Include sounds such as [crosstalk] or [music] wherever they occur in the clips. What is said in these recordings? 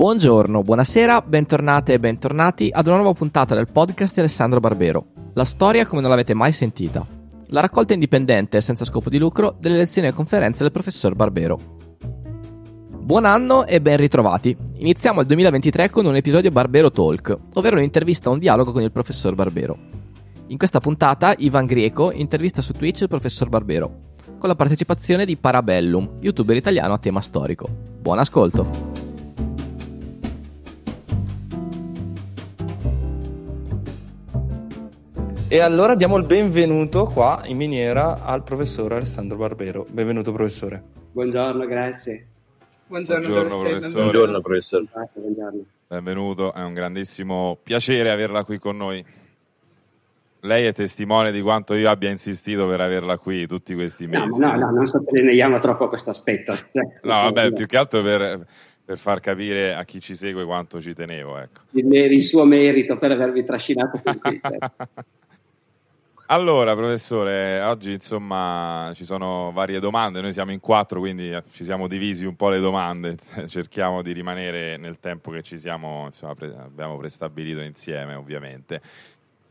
Buongiorno, buonasera, bentornate e bentornati ad una nuova puntata del podcast di Alessandro Barbero. La storia come non l'avete mai sentita. La raccolta indipendente senza scopo di lucro delle lezioni e conferenze del professor Barbero. Buon anno e ben ritrovati. Iniziamo il 2023 con un episodio Barbero Talk, ovvero un'intervista o un dialogo con il professor Barbero. In questa puntata Ivan Grieco intervista su Twitch il professor Barbero, con la partecipazione di Parabellum, youtuber italiano a tema storico. Buon ascolto! E allora diamo il benvenuto qua in miniera al professore Alessandro Barbero. Benvenuto professore. Buongiorno, grazie. Buongiorno, buongiorno professore. Buongiorno professore. Grazie, buongiorno. Benvenuto, è un grandissimo piacere averla qui con noi. Lei è testimone di quanto io abbia insistito per averla qui tutti questi mesi. No, no, no non sottolineiamo troppo questo aspetto. no, vabbè, più che altro per, per, far capire a chi ci segue quanto ci tenevo. Ecco. Il, il suo merito per avervi trascinato qui. [laughs] Allora, professore, oggi insomma ci sono varie domande, noi siamo in quattro, quindi ci siamo divisi un po' le domande, [laughs] cerchiamo di rimanere nel tempo che ci siamo, insomma, pre- abbiamo prestabilito insieme, ovviamente.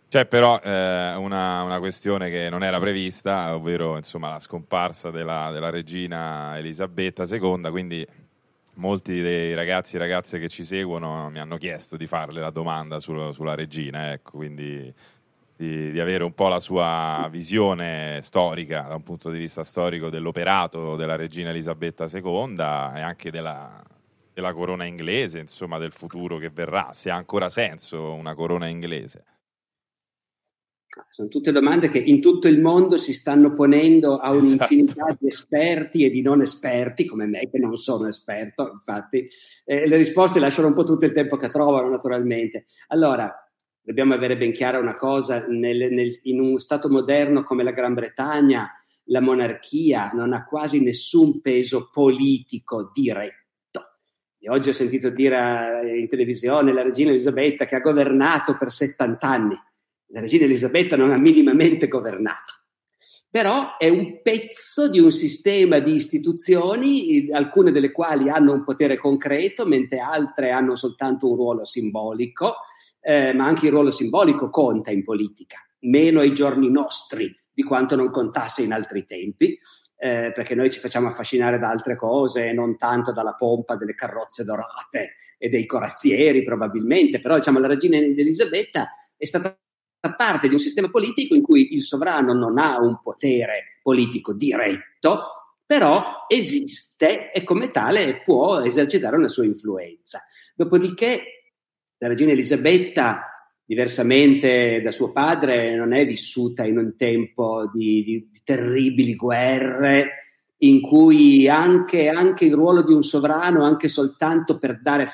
C'è però eh, una, una, questione che non era prevista, ovvero insomma, la scomparsa della, della regina Elisabetta II, quindi molti dei ragazzi e ragazze che ci seguono mi hanno chiesto di farle la domanda sul, sulla regina, ecco, quindi di, di, avere un po' la sua visione storica, da un punto di vista storico, dell'operato della regina Elisabetta II e anche della, della corona inglese, insomma, del futuro che verrà, se ha ancora senso una corona inglese. Sono tutte domande che in tutto il mondo si stanno ponendo a un'infinità esatto. di esperti e di non esperti, come me, che non sono esperto, infatti. Eh, le risposte lasciano un po' tutto il tempo che trovano, naturalmente. Allora, dobbiamo avere ben chiara una cosa, nel, nel, in uno Stato moderno come la Gran Bretagna la monarchia non ha quasi nessun peso politico diretto. E oggi ho sentito dire in televisione la regina Elisabetta che ha governato per 70 anni. La regina Elisabetta non ha minimamente governato. Però è un pezzo di un sistema di istituzioni, alcune delle quali hanno un potere concreto, mentre altre hanno soltanto un ruolo simbolico eh, ma anche il ruolo simbolico conta in politica, meno ai giorni nostri di quanto non contasse in altri tempi, eh, perché noi ci facciamo affascinare da altre cose e non tanto dalla pompa delle carrozze dorate e dei corazzieri probabilmente, però diciamo la regina Elisabetta è stata parte di un sistema politico in cui il sovrano non ha un potere politico diretto, però esiste e come tale può esercitare una sua influenza. Dopodiché la regina Elisabetta, diversamente da suo padre, non è vissuta in un tempo di, di, di terribili guerre in cui anche, anche, il ruolo di un sovrano, anche soltanto per dare,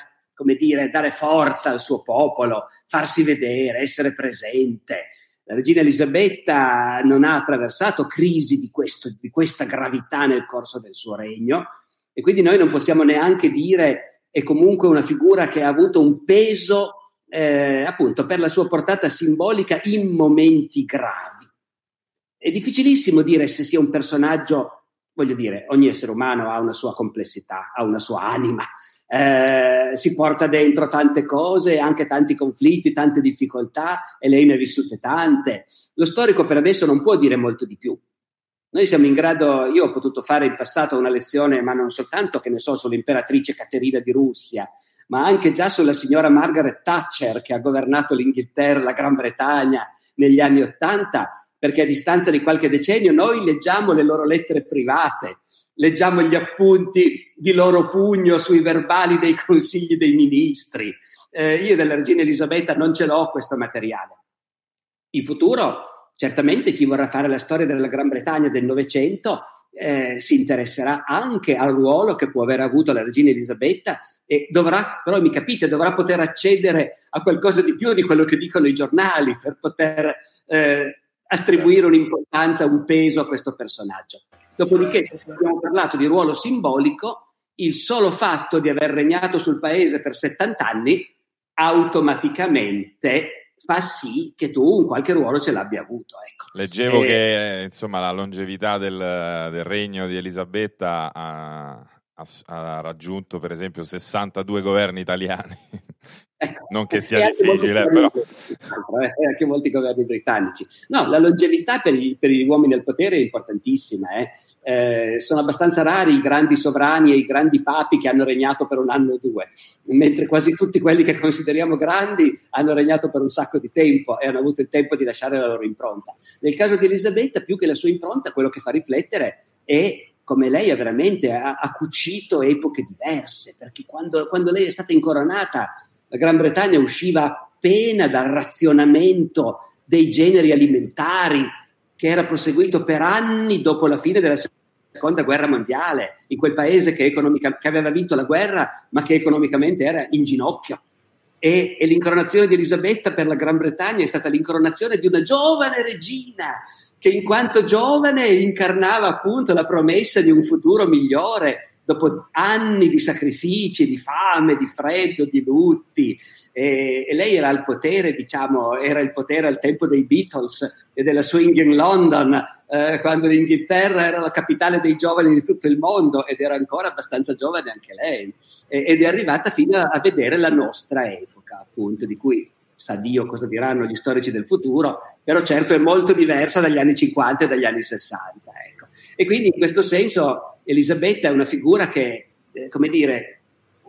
dire, dare forza al suo popolo, farsi vedere, essere presente. La regina Elisabetta non ha attraversato crisi di, questo, di questa gravità nel corso del suo regno e quindi noi non possiamo neanche dire è comunque una figura che ha avuto un peso eh, appunto per la sua portata simbolica in momenti gravi. È difficilissimo dire se sia un personaggio, voglio dire, ogni essere umano ha una sua complessità, ha una sua anima, eh, si porta dentro tante cose, anche tanti conflitti, tante difficoltà e lei ne ha vissute tante. Lo storico per adesso non può dire molto di più, noi siamo in grado, io ho potuto fare in passato una lezione, ma non soltanto, che ne so, sull'imperatrice Caterina di Russia, ma anche già sulla signora Margaret Thatcher che ha governato l'Inghilterra, la Gran Bretagna negli anni Ottanta, perché a distanza di qualche decennio noi leggiamo le loro lettere private, leggiamo gli appunti di loro pugno sui verbali dei consigli dei ministri. Eh, io della regina Elisabetta non ce l'ho questo materiale. In futuro Certamente chi vorrà fare la storia della Gran Bretagna del Novecento eh, si interesserà anche al ruolo che può aver avuto la regina Elisabetta e dovrà, però mi capite, dovrà poter accedere a qualcosa di più di quello che dicono i giornali per poter eh, attribuire un'importanza, un peso a questo personaggio. Dopodiché, se abbiamo parlato di ruolo simbolico, il solo fatto di aver regnato sul paese per 70 anni automaticamente fa sì che tu un qualche ruolo ce l'abbia avuto. Ecco. Leggevo e... che insomma, la longevità del, del, regno di Elisabetta ha, ha, raggiunto per esempio 62 governi italiani. Ecco, non che sia difficile, però. Eh, anche molti governi britannici. No, la longevità per gli, per gli uomini al potere è importantissima. Eh. Eh, sono abbastanza rari i grandi sovrani e i grandi papi che hanno regnato per un anno o due, mentre quasi tutti quelli che consideriamo grandi hanno regnato per un sacco di tempo e hanno avuto il tempo di lasciare la loro impronta. Nel caso di Elisabetta, più che la sua impronta, quello che fa riflettere è come lei ha veramente ha, ha cucito epoche diverse, perché quando, quando lei è stata incoronata la Gran Bretagna usciva appena dal razionamento dei generi alimentari che era proseguito per anni dopo la fine della seconda guerra mondiale, in quel paese che, che aveva vinto la guerra ma che economicamente era in ginocchio. E, e, l'incoronazione di Elisabetta per la Gran Bretagna è stata l'incoronazione di una giovane regina che in quanto giovane incarnava appunto la promessa di un futuro migliore dopo anni di sacrifici, di fame, di freddo, di lutti. E, e lei era al potere, diciamo, era il potere al tempo dei Beatles e della swing in London, eh, quando l'Inghilterra era la capitale dei giovani di tutto il mondo ed era ancora abbastanza giovane anche lei. E, ed è arrivata fino a, a vedere la nostra epoca, appunto, di cui sa Dio cosa diranno gli storici del futuro, però certo è molto diversa dagli anni 50 e dagli anni 60. Ecco. E quindi in questo senso Elisabetta è una figura che, eh, come dire,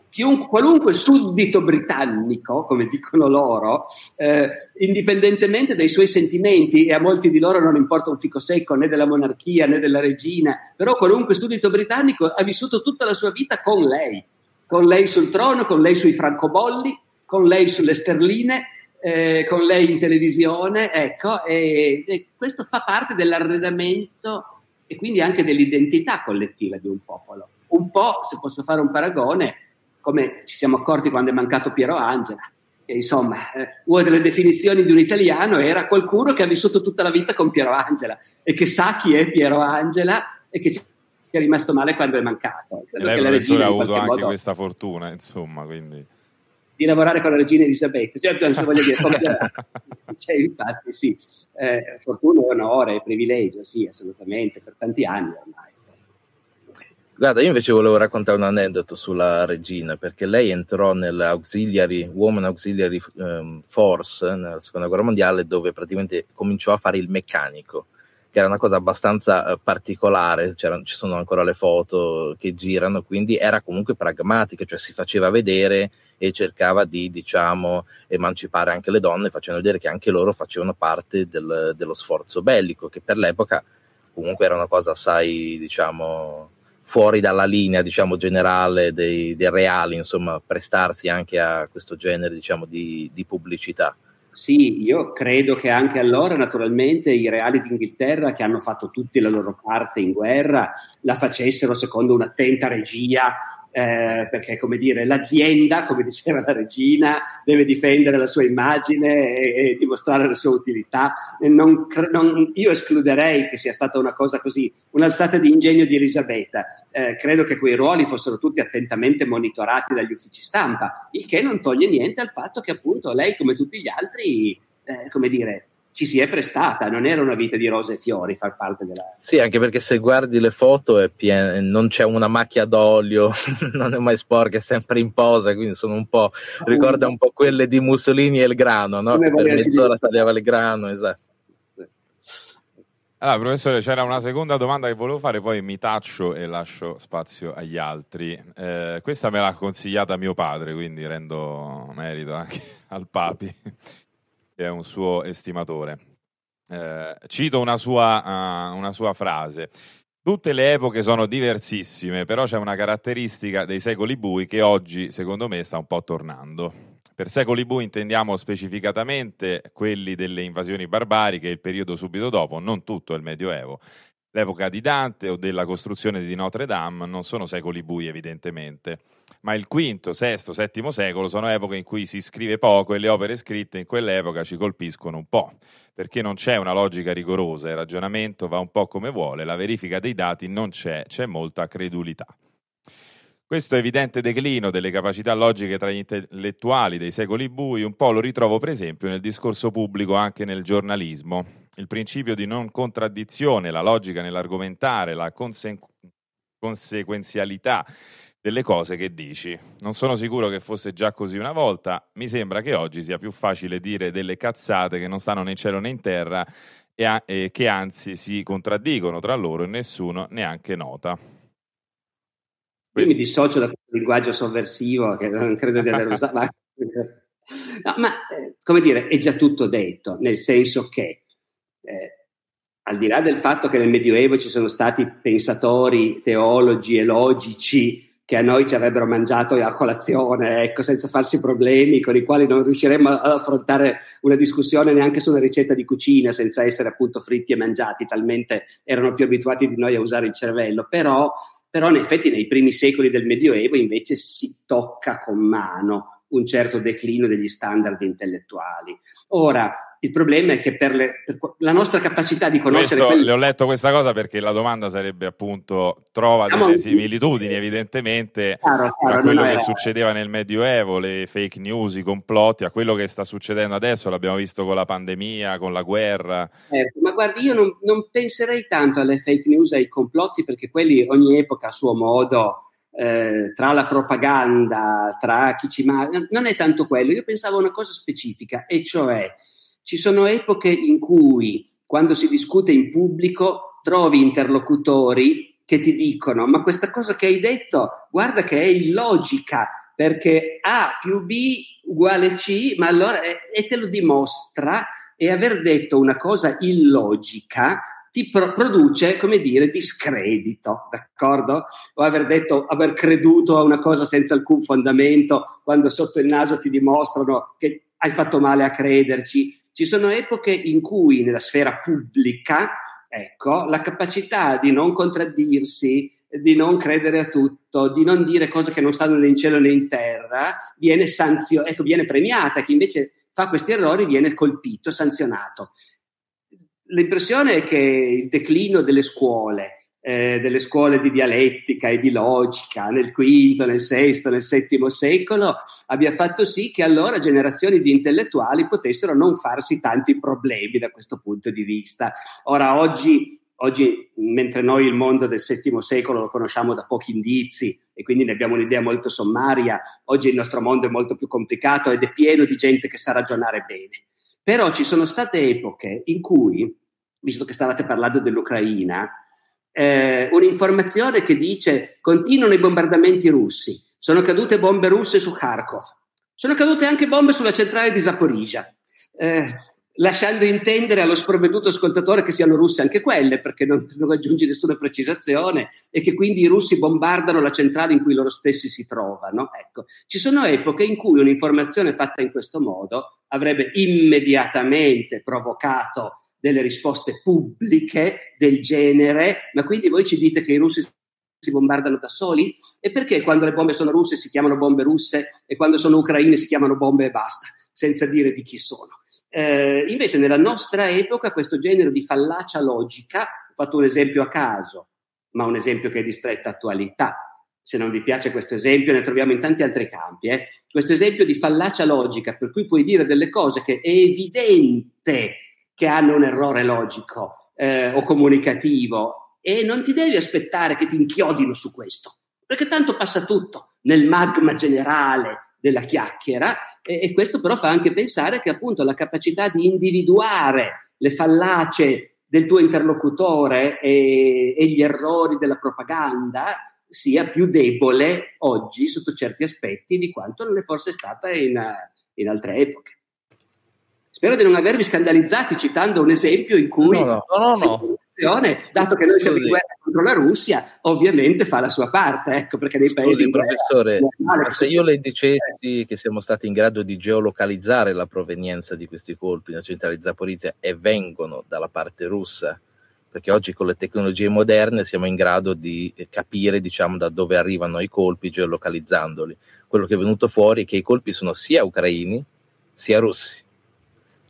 chiunque, qualunque suddito britannico, come dicono loro, eh, indipendentemente dai suoi sentimenti, e a molti di loro non importa un fico secco né della monarchia né della regina, però qualunque suddito britannico ha vissuto tutta la sua vita con lei, con lei sul trono, con lei sui francobolli, con lei sulle sterline, eh, con lei in televisione, ecco, e, e questo fa parte dell'arredamento e quindi anche dell'identità collettiva di un popolo. Un po', se posso fare un paragone, come ci siamo accorti quando è mancato Piero Angela. E insomma, eh, una delle definizioni di un italiano era qualcuno che ha vissuto tutta la vita con Piero Angela e che sa chi è Piero Angela e che ci è rimasto male quando è mancato. Credo lei, professore, ha avuto anche modo... questa fortuna, insomma, quindi di lavorare con la regina Elisabetta. Cioè, cioè, voglio dire, [laughs] cioè, infatti sì, eh, fortuna, onore, e privilegio, sì, assolutamente, per tanti anni ormai. Guarda, io invece volevo raccontare un aneddoto sulla regina, perché lei entrò nell'Auxiliary, Woman Auxiliary um, Force nella seconda guerra mondiale, dove praticamente cominciò a fare il meccanico che era una cosa abbastanza uh, particolare, C'erano, ci sono ancora le foto che girano, quindi era comunque pragmatica, cioè si faceva vedere e cercava di, diciamo, emancipare anche le donne, facendo vedere che anche loro facevano parte del, dello sforzo bellico, che per l'epoca comunque era una cosa assai, diciamo, fuori dalla linea, diciamo, generale dei, dei reali, insomma, prestarsi anche a questo genere, diciamo, di, di pubblicità. Sì, io credo che anche allora, naturalmente, i reali d'Inghilterra, che hanno fatto tutti la loro parte in guerra, la facessero secondo un'attenta regia eh, perché come dire, l'azienda, come diceva la regina, deve difendere la sua immagine e, e dimostrare la sua utilità. Non, non, io escluderei che sia stata una cosa così, un'alzata di ingegno di Elisabetta. Eh, credo che quei ruoli fossero tutti attentamente monitorati dagli uffici stampa, il che non toglie niente al fatto che appunto lei, come tutti gli altri, eh, come dire, ci si è prestata, non era una vita di rose e fiori far parte della... Sì, anche perché se guardi le foto pien... non c'è una macchia d'olio, [laughs] non è mai sporca, è sempre in posa, quindi sono un po'... ricorda un po' quelle di Mussolini e il grano, no? Per mezz'ora tagliava il grano, esatto. Allora, professore, c'era una seconda domanda che volevo fare, poi mi taccio e lascio spazio agli altri. Eh, questa me l'ha consigliata mio padre, quindi rendo merito anche [laughs] al papi è un suo estimatore. Eh, cito una sua, uh, una sua frase. Tutte le epoche sono diversissime, però c'è una caratteristica dei secoli bui che oggi, secondo me, sta un po' tornando. Per secoli bui intendiamo specificatamente quelli delle invasioni barbariche e il periodo subito dopo, non tutto il Medioevo. L'epoca di Dante o della costruzione di Notre Dame non sono secoli bui, evidentemente ma il V, VI, VII secolo sono epoche in cui si scrive poco e le opere scritte in quell'epoca ci colpiscono un po', perché non c'è una logica rigorosa, il ragionamento va un po' come vuole, la verifica dei dati non c'è, c'è molta credulità. Questo evidente declino delle capacità logiche tra gli intellettuali dei secoli bui un po' lo ritrovo per esempio nel discorso pubblico anche nel giornalismo. Il principio di non contraddizione, la logica nell'argomentare, la conseguenza conseguenzialità delle cose che dici. Non sono sicuro che fosse già così una volta, mi sembra che oggi sia più facile dire delle cazzate che non stanno né in cielo né in terra e, a- e che anzi si contraddicono tra loro e nessuno neanche nota. Io mi dissocio da questo linguaggio sovversivo che non credo di aver [laughs] usato. No, ma eh, come dire, è già tutto detto, nel senso che eh, al di là del fatto che nel Medioevo ci sono stati pensatori, teologi e logici che a noi ci avrebbero mangiato a colazione, ecco, senza farsi problemi, con i quali non riusciremmo ad affrontare una discussione neanche su una ricetta di cucina senza essere appunto fritti e mangiati, talmente erano più abituati di noi a usare il cervello. Però, però in effetti nei primi secoli del Medioevo invece si tocca con mano un certo declino degli standard intellettuali. Ora, il problema è che per, le, per la nostra capacità di conoscere... Questo, Le ho letto questa cosa perché la domanda sarebbe appunto, trova delle similitudini evidentemente chiaro, chiaro, a quello che era... succedeva nel Medioevo, le fake news, i complotti, a quello che sta succedendo adesso, l'abbiamo visto con la pandemia, con la guerra. Eh, ma guardi, io non, non penserei tanto alle fake news e ai complotti perché quelli ogni epoca a suo modo... Eh, tra la propaganda, tra chi ci manca, non è tanto quello. Io pensavo a una cosa specifica, e cioè ci sono epoche in cui, quando si discute in pubblico, trovi interlocutori che ti dicono: Ma questa cosa che hai detto, guarda che è illogica, perché A più B uguale C, ma allora, e te lo dimostra, e aver detto una cosa illogica ti pro- produce, come dire, discredito, d'accordo? O aver detto, aver creduto a una cosa senza alcun fondamento, quando sotto il naso ti dimostrano che hai fatto male a crederci. Ci sono epoche in cui nella sfera pubblica, ecco, la capacità di non contraddirsi, di non credere a tutto, di non dire cose che non stanno né in cielo né in terra, viene, sanzio- ecco, viene premiata. Chi invece fa questi errori viene colpito, sanzionato. L'impressione è che il declino delle scuole eh, delle scuole di dialettica e di logica nel V, nel VI, nel VII secolo, abbia fatto sì che allora generazioni di intellettuali potessero non farsi tanti problemi da questo punto di vista. Ora, oggi, oggi mentre noi il mondo del VII secolo lo conosciamo da pochi indizi e quindi ne abbiamo un'idea molto sommaria, oggi il nostro mondo è molto più complicato ed è pieno di gente che sa ragionare bene. Però ci sono state epoche in cui, visto che stavate parlando dell'Ucraina, eh, un'informazione che dice continuano i bombardamenti russi, sono cadute bombe russe su Kharkov, sono cadute anche bombe sulla centrale di Zaporizia, eh, lasciando intendere allo sprovveduto ascoltatore che siano russe anche quelle, perché non, [laughs] non aggiunge nessuna precisazione, e che quindi i russi bombardano la centrale in cui loro stessi si trovano. Ecco, ci sono epoche in cui un'informazione fatta in questo modo avrebbe immediatamente provocato delle risposte pubbliche del genere, ma quindi voi ci dite che i russi si bombardano da soli? E perché quando le bombe sono russe si chiamano bombe russe e quando sono ucraine si chiamano bombe e basta, senza dire di chi sono? Eh, invece nella nostra epoca questo genere di fallacia logica, ho fatto un esempio a caso, ma un esempio che è di stretta attualità, se non vi piace questo esempio, ne troviamo in tanti altri campi. Eh? Questo esempio di fallacia logica, per cui puoi dire delle cose che è evidente che hanno un errore logico eh, o comunicativo e non ti devi aspettare che ti inchiodino su questo, perché tanto passa tutto nel magma generale della chiacchiera e, e questo però fa anche pensare che appunto la capacità di individuare le fallacie del tuo interlocutore e, e gli errori della propaganda sia più debole oggi sotto certi aspetti di quanto non è forse stata in, in altre epoche. Spero di non avervi scandalizzati citando un esempio in cui no, no, no, dato che noi siamo in guerra contro la Russia, ovviamente fa la sua parte, ecco, perché nei paesi Scusi, professore, ma se io le dicessi che siamo stati in grado di geolocalizzare la provenienza di questi colpi nella centrale di Zaporizia e vengono dalla parte russa, perché oggi con le tecnologie moderne siamo in grado di capire, diciamo, da dove arrivano i colpi geolocalizzandoli. Quello che è venuto fuori è che i colpi sono sia ucraini sia russi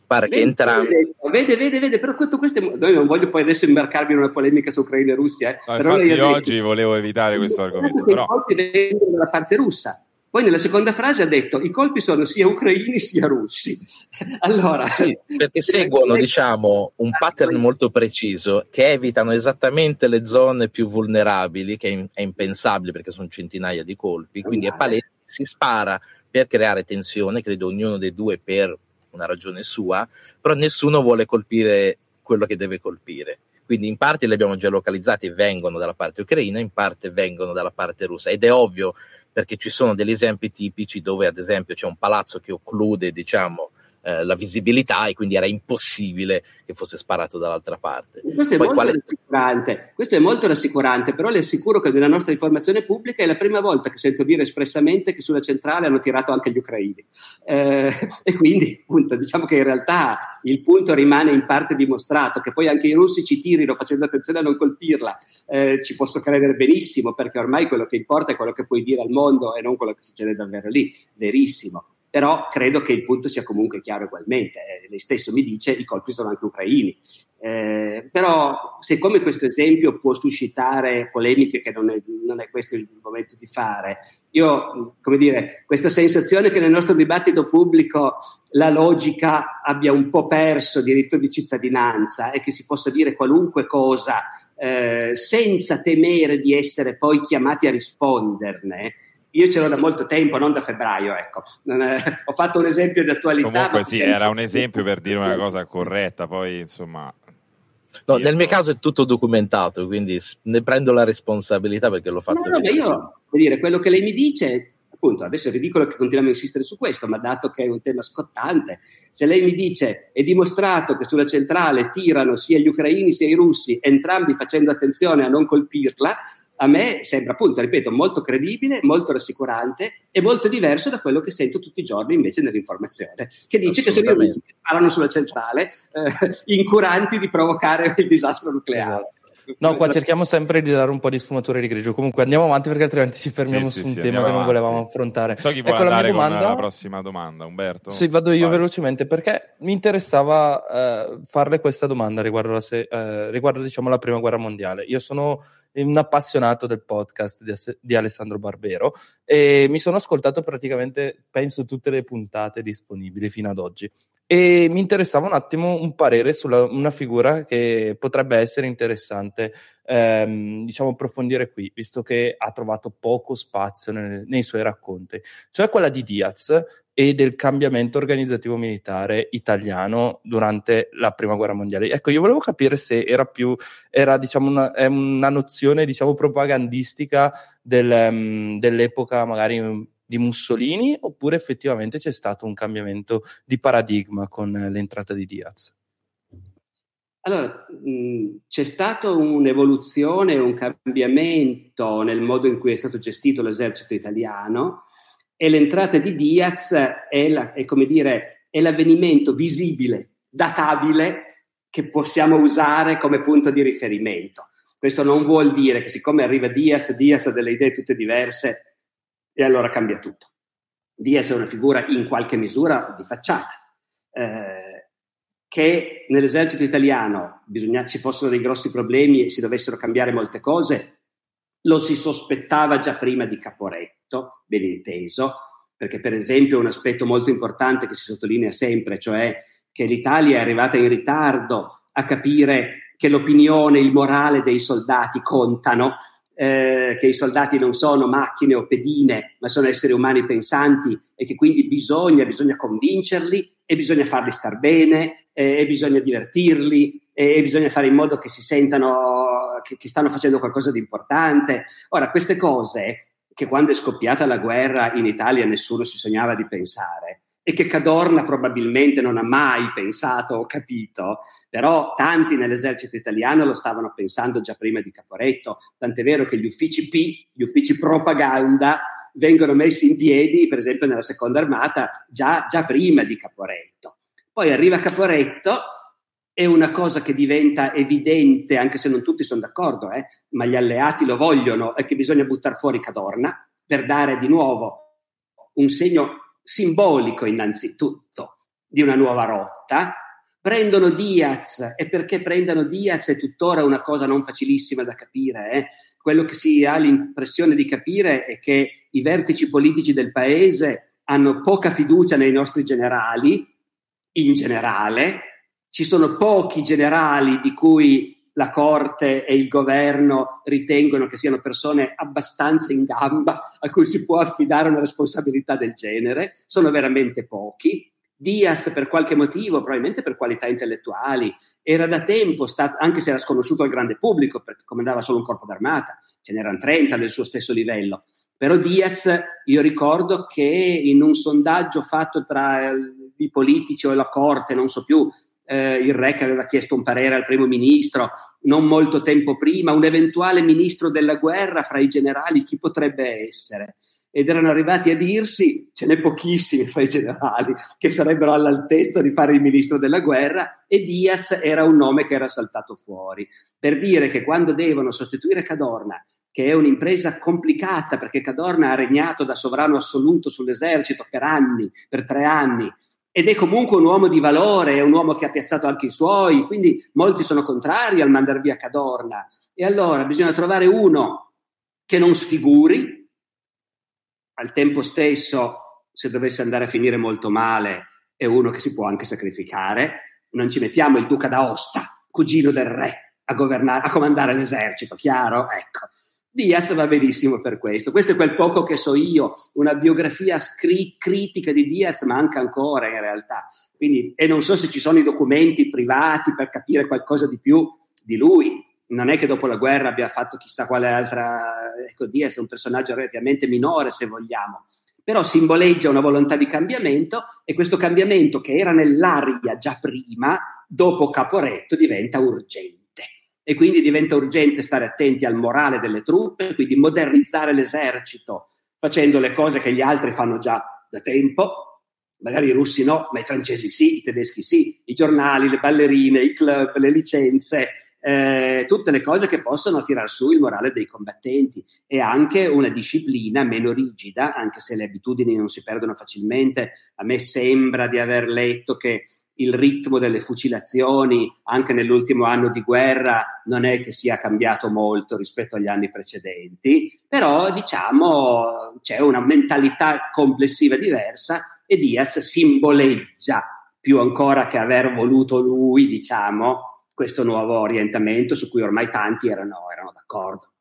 pare vede, che entrambi vede, vede, vede, però questo, questo è, noi non voglio poi adesso imbarcarmi in una polemica su Ucraina e Russia eh, no, infatti io oggi volevo evitare questo argomento però dalla parte russa Poi nella seconda frase ha detto i colpi sono sia ucraini sia russi. [laughs] allora, sì, perché seguono [laughs] diciamo, un pattern molto preciso che evitano esattamente le zone più vulnerabili, che è impensabile perché sono centinaia di colpi, quindi è palese, si spara per creare tensione, credo ognuno dei due per una ragione sua, però nessuno vuole colpire quello che deve colpire. Quindi in parte li abbiamo già localizzati vengono dalla parte ucraina, in parte vengono dalla parte russa. Ed è ovvio perché ci sono degli esempi tipici dove ad esempio c'è un palazzo che occlude diciamo, eh, la visibilità e quindi era impossibile che fosse sparato dall'altra parte. Questo è, Poi, molto quale... rassicurante. Questo è molto rassicurante, però le assicuro che nella nostra informazione pubblica è la prima volta che sento dire espressamente che sulla centrale hanno tirato anche gli ucraini. Eh, [laughs] e quindi appunto, diciamo che in realtà il punto rimane in parte dimostrato, che poi anche i russi ci tirino facendo attenzione a non colpirla, eh, ci posso credere benissimo perché ormai quello che importa è quello che puoi dire al mondo e non quello che succede davvero lì, verissimo però credo che il punto sia comunque chiaro ugualmente. Eh, lei stesso mi dice i colpi sono anche ucraini. Eh, però siccome questo esempio può suscitare polemiche che non è, non è, questo il momento di fare, io, come dire, questa sensazione che nel nostro dibattito pubblico la logica abbia un po' perso diritto di cittadinanza e che si possa dire qualunque cosa eh, senza temere di essere poi chiamati a risponderne, io ce l'ho da molto tempo, non da febbraio, ecco. Ho fatto un esempio di attualità. Comunque sì, sempre... era un esempio per dire una cosa corretta, poi insomma... No, nel mio caso è tutto documentato, quindi ne prendo la responsabilità perché l'ho fatto. No, no, io, vuol dire, quello che lei mi dice, appunto, adesso è ridicolo che continuiamo a insistere su questo, ma dato che è un tema scottante, se lei mi dice è dimostrato che sulla centrale tirano sia gli ucraini sia i russi, entrambi facendo attenzione a non colpirla, a me sembra appunto, ripeto, molto credibile, molto rassicurante e molto diverso da quello che sento tutti i giorni invece nell'informazione, che dice che sono i russi che sparano sulla centrale, eh, incuranti di provocare il disastro nucleare. Esatto. No, qua cerchiamo sempre di dare un po' di sfumature di grigio. Comunque andiamo avanti perché altrimenti ci fermiamo sì, su sì, un sì, tema che non volevamo affrontare. So chi ecco la, domanda... la prossima domanda, Umberto. Sì, vado io Vai. velocemente perché mi interessava eh, farle questa domanda riguardo, la, se- eh, riguardo diciamo, la prima guerra mondiale. Io sono un appassionato del podcast di, di, Alessandro Barbero e mi sono ascoltato praticamente, penso, tutte le puntate disponibili fino ad oggi. E mi interessava un attimo un parere su una figura che potrebbe essere interessante, ehm, diciamo, approfondire qui, visto che ha trovato poco spazio nel, nei suoi racconti, cioè quella di Diaz, e del cambiamento organizzativo militare italiano durante la prima guerra mondiale. Ecco, io volevo capire se era più, era diciamo una, una nozione diciamo propagandistica del, um, dell'epoca magari di Mussolini oppure effettivamente c'è stato un cambiamento di paradigma con l'entrata di Diaz? Allora, mh, c'è stata un'evoluzione, un cambiamento nel modo in cui è stato gestito l'esercito italiano e l'entrata di Diaz è, la, è, dire, è l'avvenimento visibile, databile, che possiamo usare come punto di riferimento. Questo non vuol dire che siccome arriva Diaz, Diaz ha delle idee tutte diverse e allora cambia tutto. Diaz è una figura in qualche misura di facciata. Eh, che nell'esercito italiano bisogna, ci fossero dei grossi problemi e si dovessero cambiare molte cose, lo si sospettava già prima di Caporetto, ben inteso, perché per esempio un aspetto molto importante che si sottolinea sempre, cioè che l'Italia è arrivata in ritardo a capire che l'opinione, il morale dei soldati contano, eh, che i soldati non sono macchine o pedine, ma sono esseri umani pensanti e che quindi bisogna, bisogna convincerli e bisogna farli star bene eh, e bisogna divertirli e, bisogna fare in modo che si sentano che, che stanno facendo qualcosa di importante. Ora, queste cose che quando è scoppiata la guerra in Italia nessuno si sognava di pensare e che Cadorna probabilmente non ha mai pensato o capito, però tanti nell'esercito italiano lo stavano pensando già prima di Caporetto, tant'è vero che gli uffici P, gli uffici propaganda, vengono messi in piedi, per esempio nella seconda armata, già, già prima di Caporetto. Poi arriva Caporetto è una cosa che diventa evidente, anche se non tutti sono d'accordo, eh, ma gli alleati lo vogliono, è che bisogna buttare fuori Cadorna per dare di nuovo un segno simbolico innanzitutto di una nuova rotta, Prendono Diaz e perché prendano Diaz è tuttora una cosa non facilissima da capire. Eh? Quello che si ha l'impressione di capire è che i vertici politici del paese hanno poca fiducia nei nostri generali, in generale. Ci sono pochi generali di cui la Corte e il governo ritengono che siano persone abbastanza in gamba a cui si può affidare una responsabilità del genere, sono veramente pochi. Diaz per qualche motivo, probabilmente per qualità intellettuali, era da tempo stato, anche se era sconosciuto al grande pubblico perché comandava solo un corpo d'armata, ce n'erano 30 del suo stesso livello. Però Diaz, io ricordo che in un sondaggio fatto tra i politici o la corte, non so più, eh, il re che aveva chiesto un parere al primo ministro non molto tempo prima, un eventuale ministro della guerra fra i generali, chi potrebbe essere? ed erano arrivati a dirsi, ce n'è pochissimi fra i generali che sarebbero all'altezza di fare il ministro della guerra e Diaz era un nome che era saltato fuori, per dire che quando devono sostituire Cadorna, che è un'impresa complicata perché Cadorna ha regnato da sovrano assoluto sull'esercito per anni, per tre anni, ed è comunque un uomo di valore, è un uomo che ha piazzato anche i suoi, quindi molti sono contrari al mandar via Cadorna. E allora bisogna trovare uno che non sfiguri, al tempo stesso, se dovesse andare a finire molto male, è uno che si può anche sacrificare. Non ci mettiamo il duca d'Aosta, cugino del re, a, a comandare l'esercito, chiaro? Ecco. Diaz va benissimo per questo. Questo è quel poco che so io, una biografia scri- critica di Diaz manca ancora in realtà. Quindi, e non so se ci sono i documenti privati per capire qualcosa di più di lui non è che dopo la guerra abbia fatto chissà quale altra, ecco, Diaz è un personaggio relativamente minore se vogliamo, però simboleggia una volontà di cambiamento e questo cambiamento che era nell'aria già prima, dopo Caporetto diventa urgente. E quindi diventa urgente stare attenti al morale delle truppe, quindi modernizzare l'esercito facendo le cose che gli altri fanno già da tempo, magari i russi no, ma i francesi sì, i tedeschi sì, i giornali, le ballerine, i club, le licenze, eh, tutte le cose che possono tirare su il morale dei combattenti e anche una disciplina meno rigida, anche se le abitudini non si perdono facilmente. A me sembra di aver letto che il ritmo delle fucilazioni anche nell'ultimo anno di guerra non è che sia cambiato molto rispetto agli anni precedenti, però diciamo c'è una mentalità complessiva diversa e Diaz simboleggia più ancora che aver voluto lui, diciamo, questo nuovo orientamento su cui ormai tanti erano, erano d'accordo.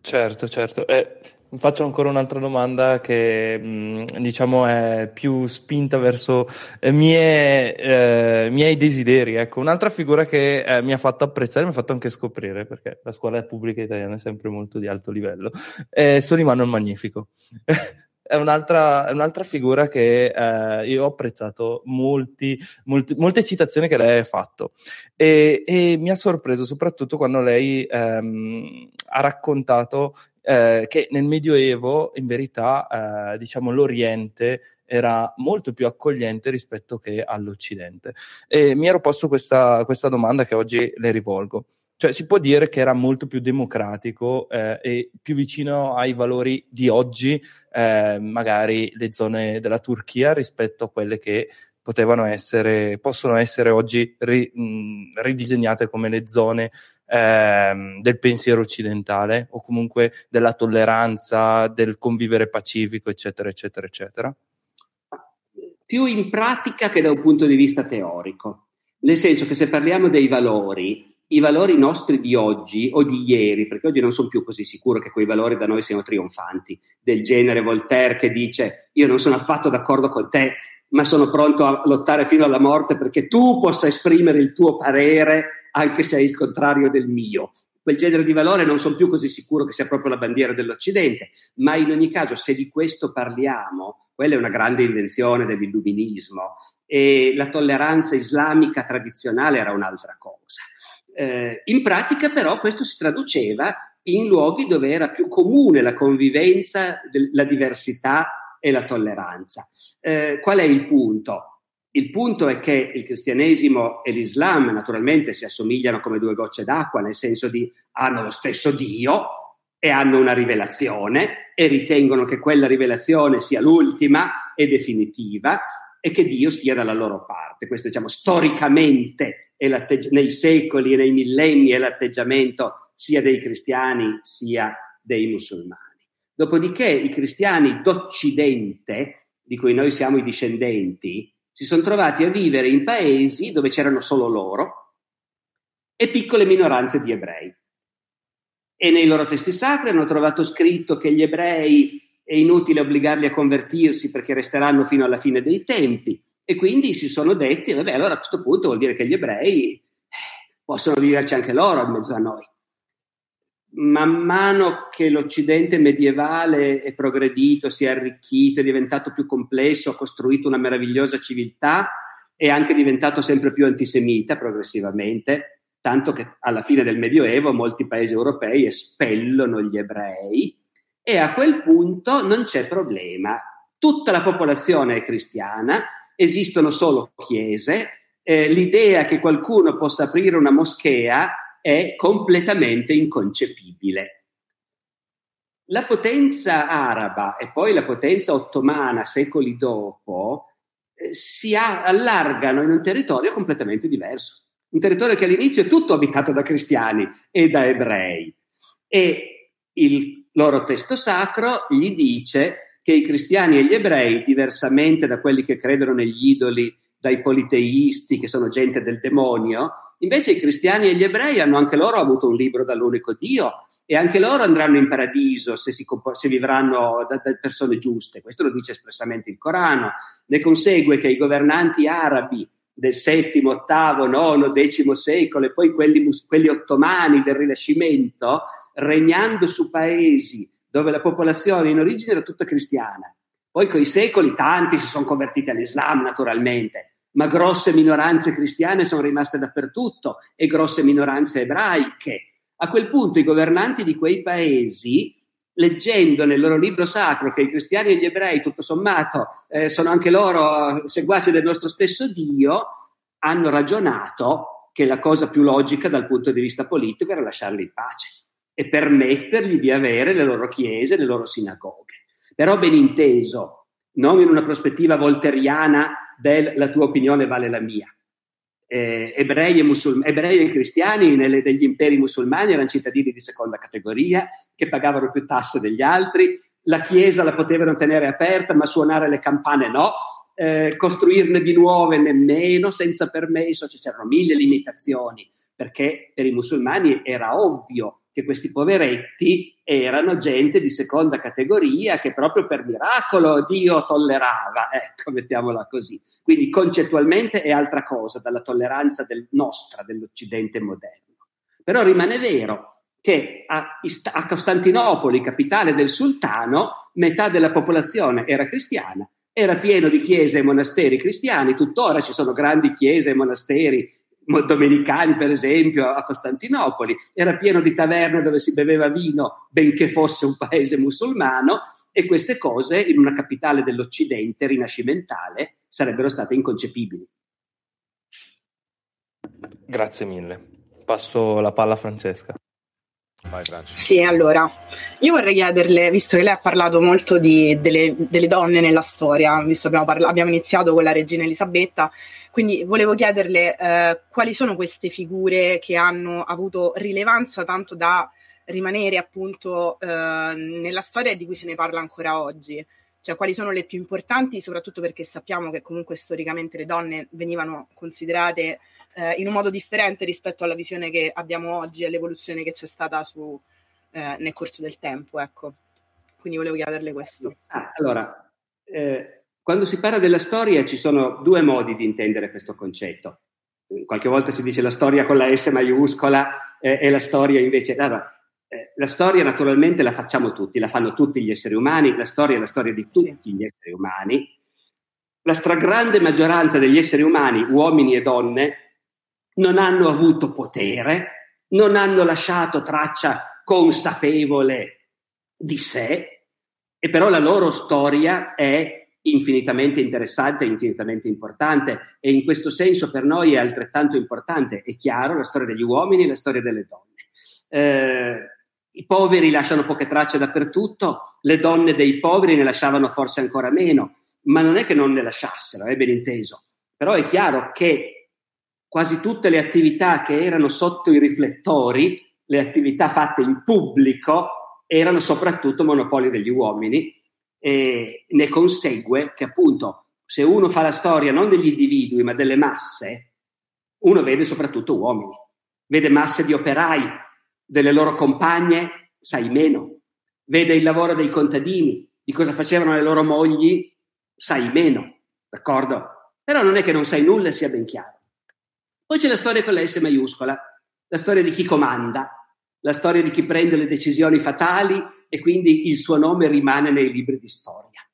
Certo, certo. Eh, faccio ancora un'altra domanda che mm, diciamo è più spinta verso eh, mie, eh, miei desideri. Ecco, un'altra figura che eh, mi ha fatto apprezzare, mi ha fatto anche scoprire, perché la scuola pubblica italiana è sempre molto di alto livello, è Solimano il Magnifico. [laughs] è un'altra, è un'altra figura che eh, io ho apprezzato molti, molti, molte citazioni che lei ha fatto e, e mi ha sorpreso soprattutto quando lei ehm, ha raccontato eh, che nel Medioevo in verità eh, diciamo l'Oriente era molto più accogliente rispetto che all'Occidente. E mi ero posto questa, questa domanda che oggi le rivolgo. Cioè si può dire che era molto più democratico eh, e più vicino ai valori di oggi, eh, magari le zone della Turchia rispetto a quelle che potevano essere, possono essere oggi ri, mh, ridisegnate come le zone eh, del pensiero occidentale o comunque della tolleranza, del convivere pacifico, eccetera, eccetera, eccetera? Più in pratica che da un punto di vista teorico. Nel senso che se parliamo dei valori, i valori nostri di oggi o di ieri, perché oggi non sono più così sicuro che quei valori da noi siano trionfanti, del genere Voltaire che dice io non sono affatto d'accordo con te, ma sono pronto a lottare fino alla morte perché tu possa esprimere il tuo parere anche se è il contrario del mio. Quel genere di valore non sono più così sicuro che sia proprio la bandiera dell'Occidente, ma in ogni caso se di questo parliamo, quella è una grande invenzione dell'illuminismo e la tolleranza islamica tradizionale era un'altra cosa. Eh, in pratica però questo si traduceva in luoghi dove era più comune la convivenza, la diversità e la tolleranza. Eh, qual è il punto? Il punto è che il cristianesimo e l'Islam naturalmente si assomigliano come due gocce d'acqua, nel senso di hanno lo stesso Dio e hanno una rivelazione e ritengono che quella rivelazione sia l'ultima e definitiva e che Dio stia dalla loro parte. Questo, diciamo, storicamente nei secoli e nei millenni è l'atteggiamento sia dei cristiani sia dei musulmani. Dopodiché i cristiani d'Occidente, di cui noi siamo i discendenti, si sono trovati a vivere in paesi dove c'erano solo loro e piccole minoranze di ebrei. E nei loro testi sacri hanno trovato scritto che gli ebrei è inutile obbligarli a convertirsi perché resteranno fino alla fine dei tempi. E quindi si sono detti, vabbè, allora a questo punto vuol dire che gli ebrei eh, possono viverci anche loro in mezzo a noi. Man mano che l'Occidente medievale è progredito, si è arricchito, è diventato più complesso, ha costruito una meravigliosa civiltà, è anche diventato sempre più antisemita progressivamente, tanto che alla fine del Medioevo molti paesi europei espellono gli ebrei e a quel punto non c'è problema. Tutta la popolazione è cristiana, esistono solo chiese, eh, l'idea che qualcuno possa aprire una moschea è completamente inconcepibile. La potenza araba e poi la potenza ottomana secoli dopo eh, si allargano in un territorio completamente diverso, un territorio che all'inizio è tutto abitato da cristiani e da ebrei e il loro testo sacro gli dice che i cristiani e gli ebrei, diversamente da quelli che credono negli idoli, dai politeisti, che sono gente del demonio, invece i cristiani e gli ebrei hanno anche loro avuto un libro dall'unico Dio e anche loro andranno in paradiso se, si, se vivranno da, da, persone giuste. Questo lo dice espressamente il Corano. Ne consegue che i governanti arabi del settimo, ottavo, nono, decimo secolo e poi quelli, quelli ottomani del Rinascimento regnando su paesi dove la popolazione in origine era tutta cristiana. Poi con i secoli tanti si sono convertiti all'Islam naturalmente, ma grosse minoranze cristiane sono rimaste dappertutto e grosse minoranze ebraiche. A quel punto i governanti di quei paesi, leggendo nel loro libro sacro che i cristiani e gli ebrei, tutto sommato, eh, sono anche loro seguaci del nostro stesso Dio, hanno ragionato che la cosa più logica dal punto di vista politico era lasciarli in pace e permettergli di avere le loro chiese, le loro sinagoghe. Però ben inteso, non in una prospettiva volteriana del la tua opinione vale la mia. Eh, ebrei, e musulm- ebrei, e cristiani nelle, degli imperi musulmani erano cittadini di seconda categoria che pagavano più tasse degli altri, la chiesa la potevano tenere aperta ma suonare le campane no, eh, costruirne di nuove nemmeno senza permesso, cioè, c'erano mille limitazioni perché per i musulmani era ovvio che questi poveretti erano gente di seconda categoria che proprio per miracolo Dio tollerava, ecco, mettiamola così. Quindi concettualmente è altra cosa dalla tolleranza del nostra, dell'Occidente moderno. Però rimane vero che a, a Costantinopoli, capitale del sultano, metà della popolazione era cristiana era pieno di chiese e monasteri cristiani, tuttora ci sono grandi chiese e monasteri domenicani, per esempio, a Costantinopoli, era pieno di taverne dove si beveva vino, benché fosse un paese musulmano, e queste cose in una capitale dell'Occidente rinascimentale sarebbero state inconcepibili. Grazie mille. Passo la palla a Francesca. Sì, allora, io vorrei chiederle, visto che lei ha parlato molto di, delle, delle, donne nella storia, visto abbiamo, parla- abbiamo, iniziato con la regina Elisabetta, quindi volevo chiederle eh, quali sono queste figure che hanno avuto rilevanza tanto da rimanere appunto eh, nella storia di cui se ne parla ancora oggi cioè quali sono le più importanti, soprattutto perché sappiamo che comunque storicamente le donne venivano considerate eh, in un modo differente rispetto alla visione che abbiamo oggi e all'evoluzione che c'è stata su, eh, nel corso del tempo. Ecco. Quindi volevo chiederle questo. Ah, allora, eh, quando si parla della storia ci sono due modi di intendere questo concetto. Qualche volta si dice la storia con la S maiuscola eh, e la storia invece... Allora, eh, la storia naturalmente la facciamo tutti, la fanno tutti gli esseri umani, la storia è la storia di tutti sì. gli esseri umani. La stragrande maggioranza degli esseri umani, uomini e donne, non hanno avuto potere, non hanno lasciato traccia consapevole di sé, e però la loro storia è infinitamente interessante infinitamente importante e in questo senso per noi è altrettanto importante, è chiaro, la storia degli uomini e la storia delle donne. Eh, i poveri lasciano poche tracce dappertutto, le donne dei poveri ne lasciavano forse ancora meno. ma non è che non ne lasciassero, è ben inteso. Però è chiaro che quasi tutte le attività che erano sotto i riflettori, le attività fatte in pubblico, erano soprattutto monopoli degli uomini e ne consegue che appunto se uno fa la storia non degli individui ma delle masse, uno vede soprattutto uomini, vede masse di operai, delle loro compagne, sai meno, vede il lavoro dei contadini, di cosa facevano le loro mogli, sai meno, d'accordo? Però non è che non sai nulla sia ben chiaro. Poi c'è la storia con la S maiuscola, la storia di chi comanda, la storia di chi prende le decisioni fatali e quindi il suo nome rimane nei libri di storia.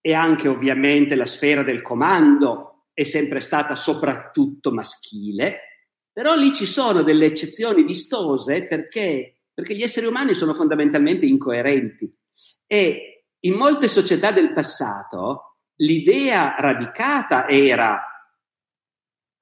E anche ovviamente la sfera del comando è sempre stata soprattutto maschile, però lì ci sono delle eccezioni vistose perché, perché gli esseri umani sono fondamentalmente incoerenti. E in molte società del passato l'idea radicata era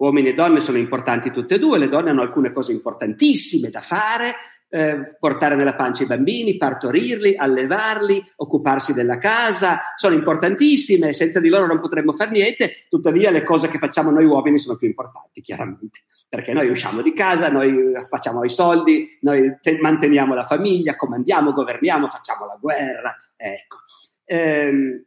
uomini e donne sono importanti tutte e due, le donne hanno alcune cose importantissime da fare, eh, portare nella pancia i bambini, partorirli, allevarli, occuparsi della casa, sono importantissime, senza di loro non potremmo fare niente, tuttavia le cose che facciamo noi uomini sono più importanti, chiaramente, perché noi usciamo di casa, noi facciamo i soldi, noi te- manteniamo la famiglia, comandiamo, governiamo, facciamo la guerra, ecco. Ehm,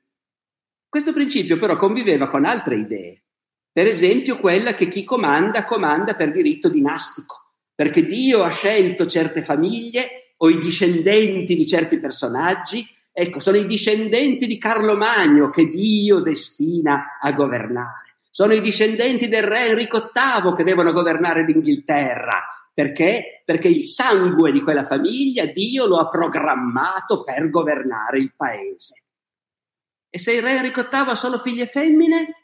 questo principio però conviveva con altre idee, per esempio quella che chi comanda comanda per diritto dinastico perché Dio ha scelto certe famiglie o i discendenti di certi personaggi. Ecco, sono i discendenti di Carlo Magno che Dio destina a governare. Sono i discendenti del re Enrico VIII che devono governare l'Inghilterra. Perché? Perché il sangue di quella famiglia Dio lo ha programmato per governare il paese. E se il re Enrico VIII ha solo figlie femmine,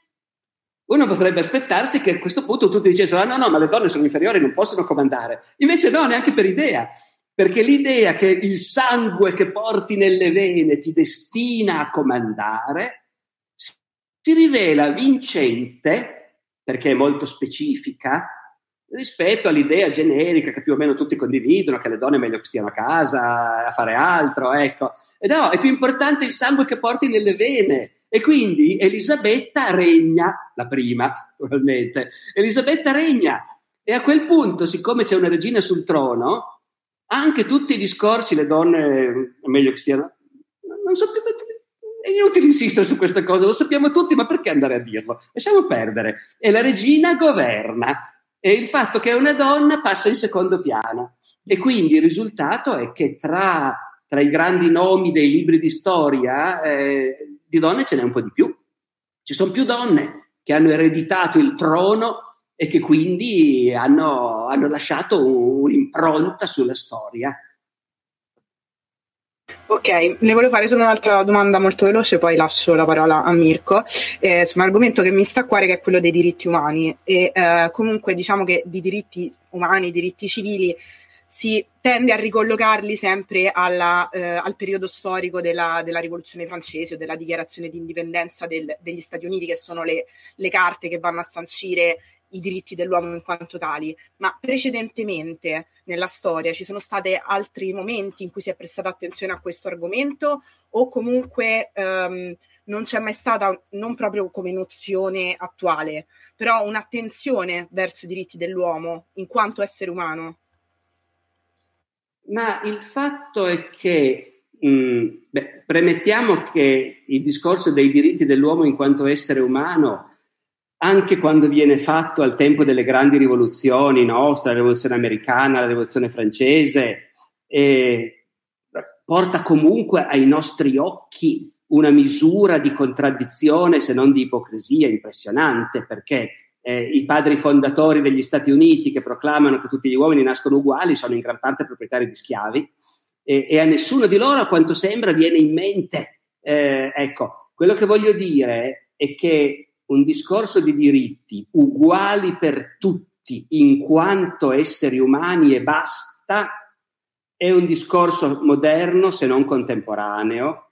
uno potrebbe aspettarsi che a questo punto tutti dicessero: ah no, no, ma le donne sono inferiori, non possono comandare. Invece no, neanche per idea, perché l'idea che il sangue che porti nelle vene ti destina a comandare si rivela vincente, perché è molto specifica, rispetto all'idea generica che più o meno tutti condividono, che le donne è meglio che stiano a casa, a fare altro, ecco. E no, è più importante il sangue che porti nelle vene, e quindi Elisabetta regna, la prima naturalmente, Elisabetta regna e a quel punto, siccome c'è una regina sul trono, anche tutti i discorsi, le donne, è meglio che stiano, non so più, è inutile insistere su questa cosa, lo sappiamo tutti, ma perché andare a dirlo? Lasciamo perdere. E la regina governa e il fatto che è una donna passa in secondo piano. E quindi il risultato è che tra, tra i grandi nomi dei libri di storia eh, di donne ce n'è un po' di più. Ci sono più donne che hanno ereditato il trono e che quindi hanno, hanno lasciato un'impronta sulla storia. Ok, ne volevo fare solo un'altra domanda molto veloce, poi lascio la parola a Mirko, eh, su un argomento che mi sta a cuore che è quello dei diritti umani e eh, comunque diciamo che di diritti umani, diritti civili si tende a ricollocarli sempre alla, eh, al periodo storico della, della, rivoluzione francese o della dichiarazione di indipendenza del, degli Stati Uniti, che sono le, le carte che vanno a sancire i diritti dell'uomo in quanto tali, ma precedentemente nella storia ci sono stati altri momenti in cui si è prestata attenzione a questo argomento o comunque um, non c'è mai stata, non proprio come nozione attuale, però un'attenzione verso i diritti dell'uomo in quanto essere umano? Ma il fatto è che, mh, mm, beh, premettiamo che il discorso dei diritti dell'uomo in quanto essere umano, anche quando viene fatto al tempo delle grandi rivoluzioni nostre, la rivoluzione americana, la rivoluzione francese, eh, porta comunque ai nostri occhi una misura di contraddizione, se non di ipocrisia impressionante, perché eh, i padri fondatori degli Stati Uniti che proclamano che tutti gli uomini nascono uguali sono in gran parte proprietari di schiavi e, e a nessuno di loro, a quanto sembra, viene in mente. Eh, ecco, quello che voglio dire è che un discorso di diritti uguali per tutti in quanto esseri umani e basta è un discorso moderno se non contemporaneo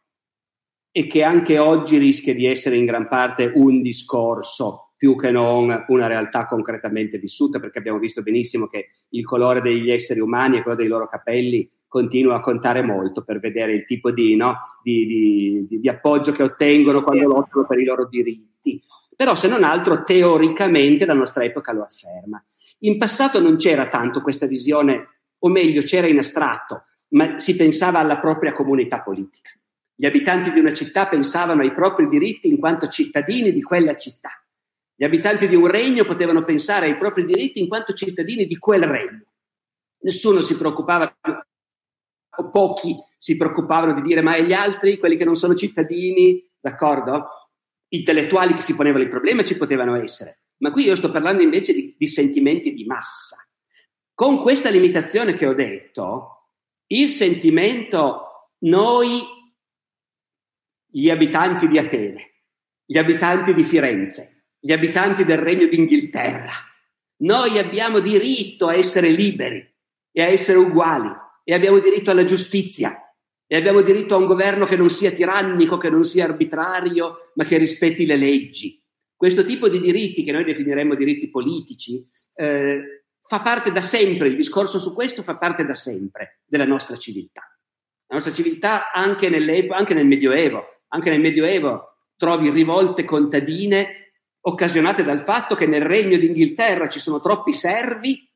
e che anche oggi rischia di essere in gran parte un discorso più che non una realtà concretamente vissuta, perché abbiamo visto benissimo che il colore degli esseri umani e quello dei loro capelli continuo a contare molto per vedere il tipo di, no, di, di, di appoggio che ottengono sì. quando lottano per i loro diritti. Però se non altro teoricamente la nostra epoca lo afferma. In passato non c'era tanto questa visione, o meglio c'era in astratto, ma si pensava alla propria comunità politica. Gli abitanti di una città pensavano ai propri diritti in quanto cittadini di quella città. Gli abitanti di un regno potevano pensare ai propri diritti in quanto cittadini di quel regno. Nessuno si preoccupava o pochi si preoccupavano di dire ma e gli altri, quelli che non sono cittadini, d'accordo? Intellettuali che si ponevano il problema ci potevano essere, ma qui io sto parlando invece di, di sentimenti di massa. Con questa limitazione che ho detto, il sentimento noi, gli abitanti di Atene, gli abitanti di Firenze, gli abitanti del Regno d'Inghilterra, noi abbiamo diritto a essere liberi e a essere uguali e abbiamo diritto alla giustizia e abbiamo diritto a un governo che non sia tirannico, che non sia arbitrario, ma che rispetti le leggi. Questo tipo di diritti, che noi definiremmo diritti politici, eh, fa parte da sempre, il discorso su questo fa parte da sempre della nostra civiltà. La nostra civiltà anche, anche nel Medioevo, anche nel Medioevo trovi rivolte contadine occasionate dal fatto che nel regno d'Inghilterra ci sono troppi servi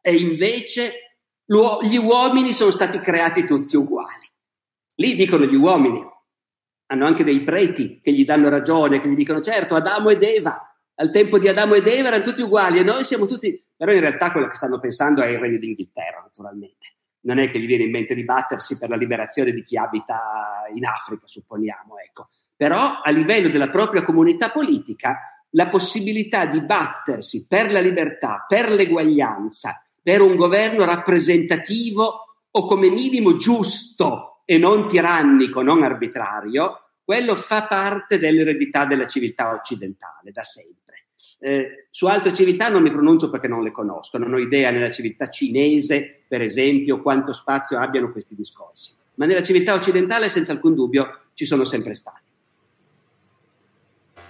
e invece gli uomini sono stati creati tutti uguali. Lì dicono gli uomini, hanno anche dei preti che gli danno ragione, che gli dicono certo Adamo ed Eva, al tempo di Adamo ed Eva erano tutti uguali e noi siamo tutti, però in realtà quello che stanno pensando è il regno d'Inghilterra naturalmente. Non è che gli viene in mente di battersi per la liberazione di chi abita in Africa, supponiamo, ecco. Però a livello della propria comunità politica la possibilità di battersi per la libertà, per l'eguaglianza, per un governo rappresentativo o come minimo giusto e non tirannico, non arbitrario, quello fa parte dell'eredità della civiltà occidentale da sempre. Eh, su altre civiltà non mi pronuncio perché non le conosco, non ho idea nella civiltà cinese, per esempio, quanto spazio abbiano questi discorsi, ma nella civiltà occidentale senza alcun dubbio ci sono sempre stati.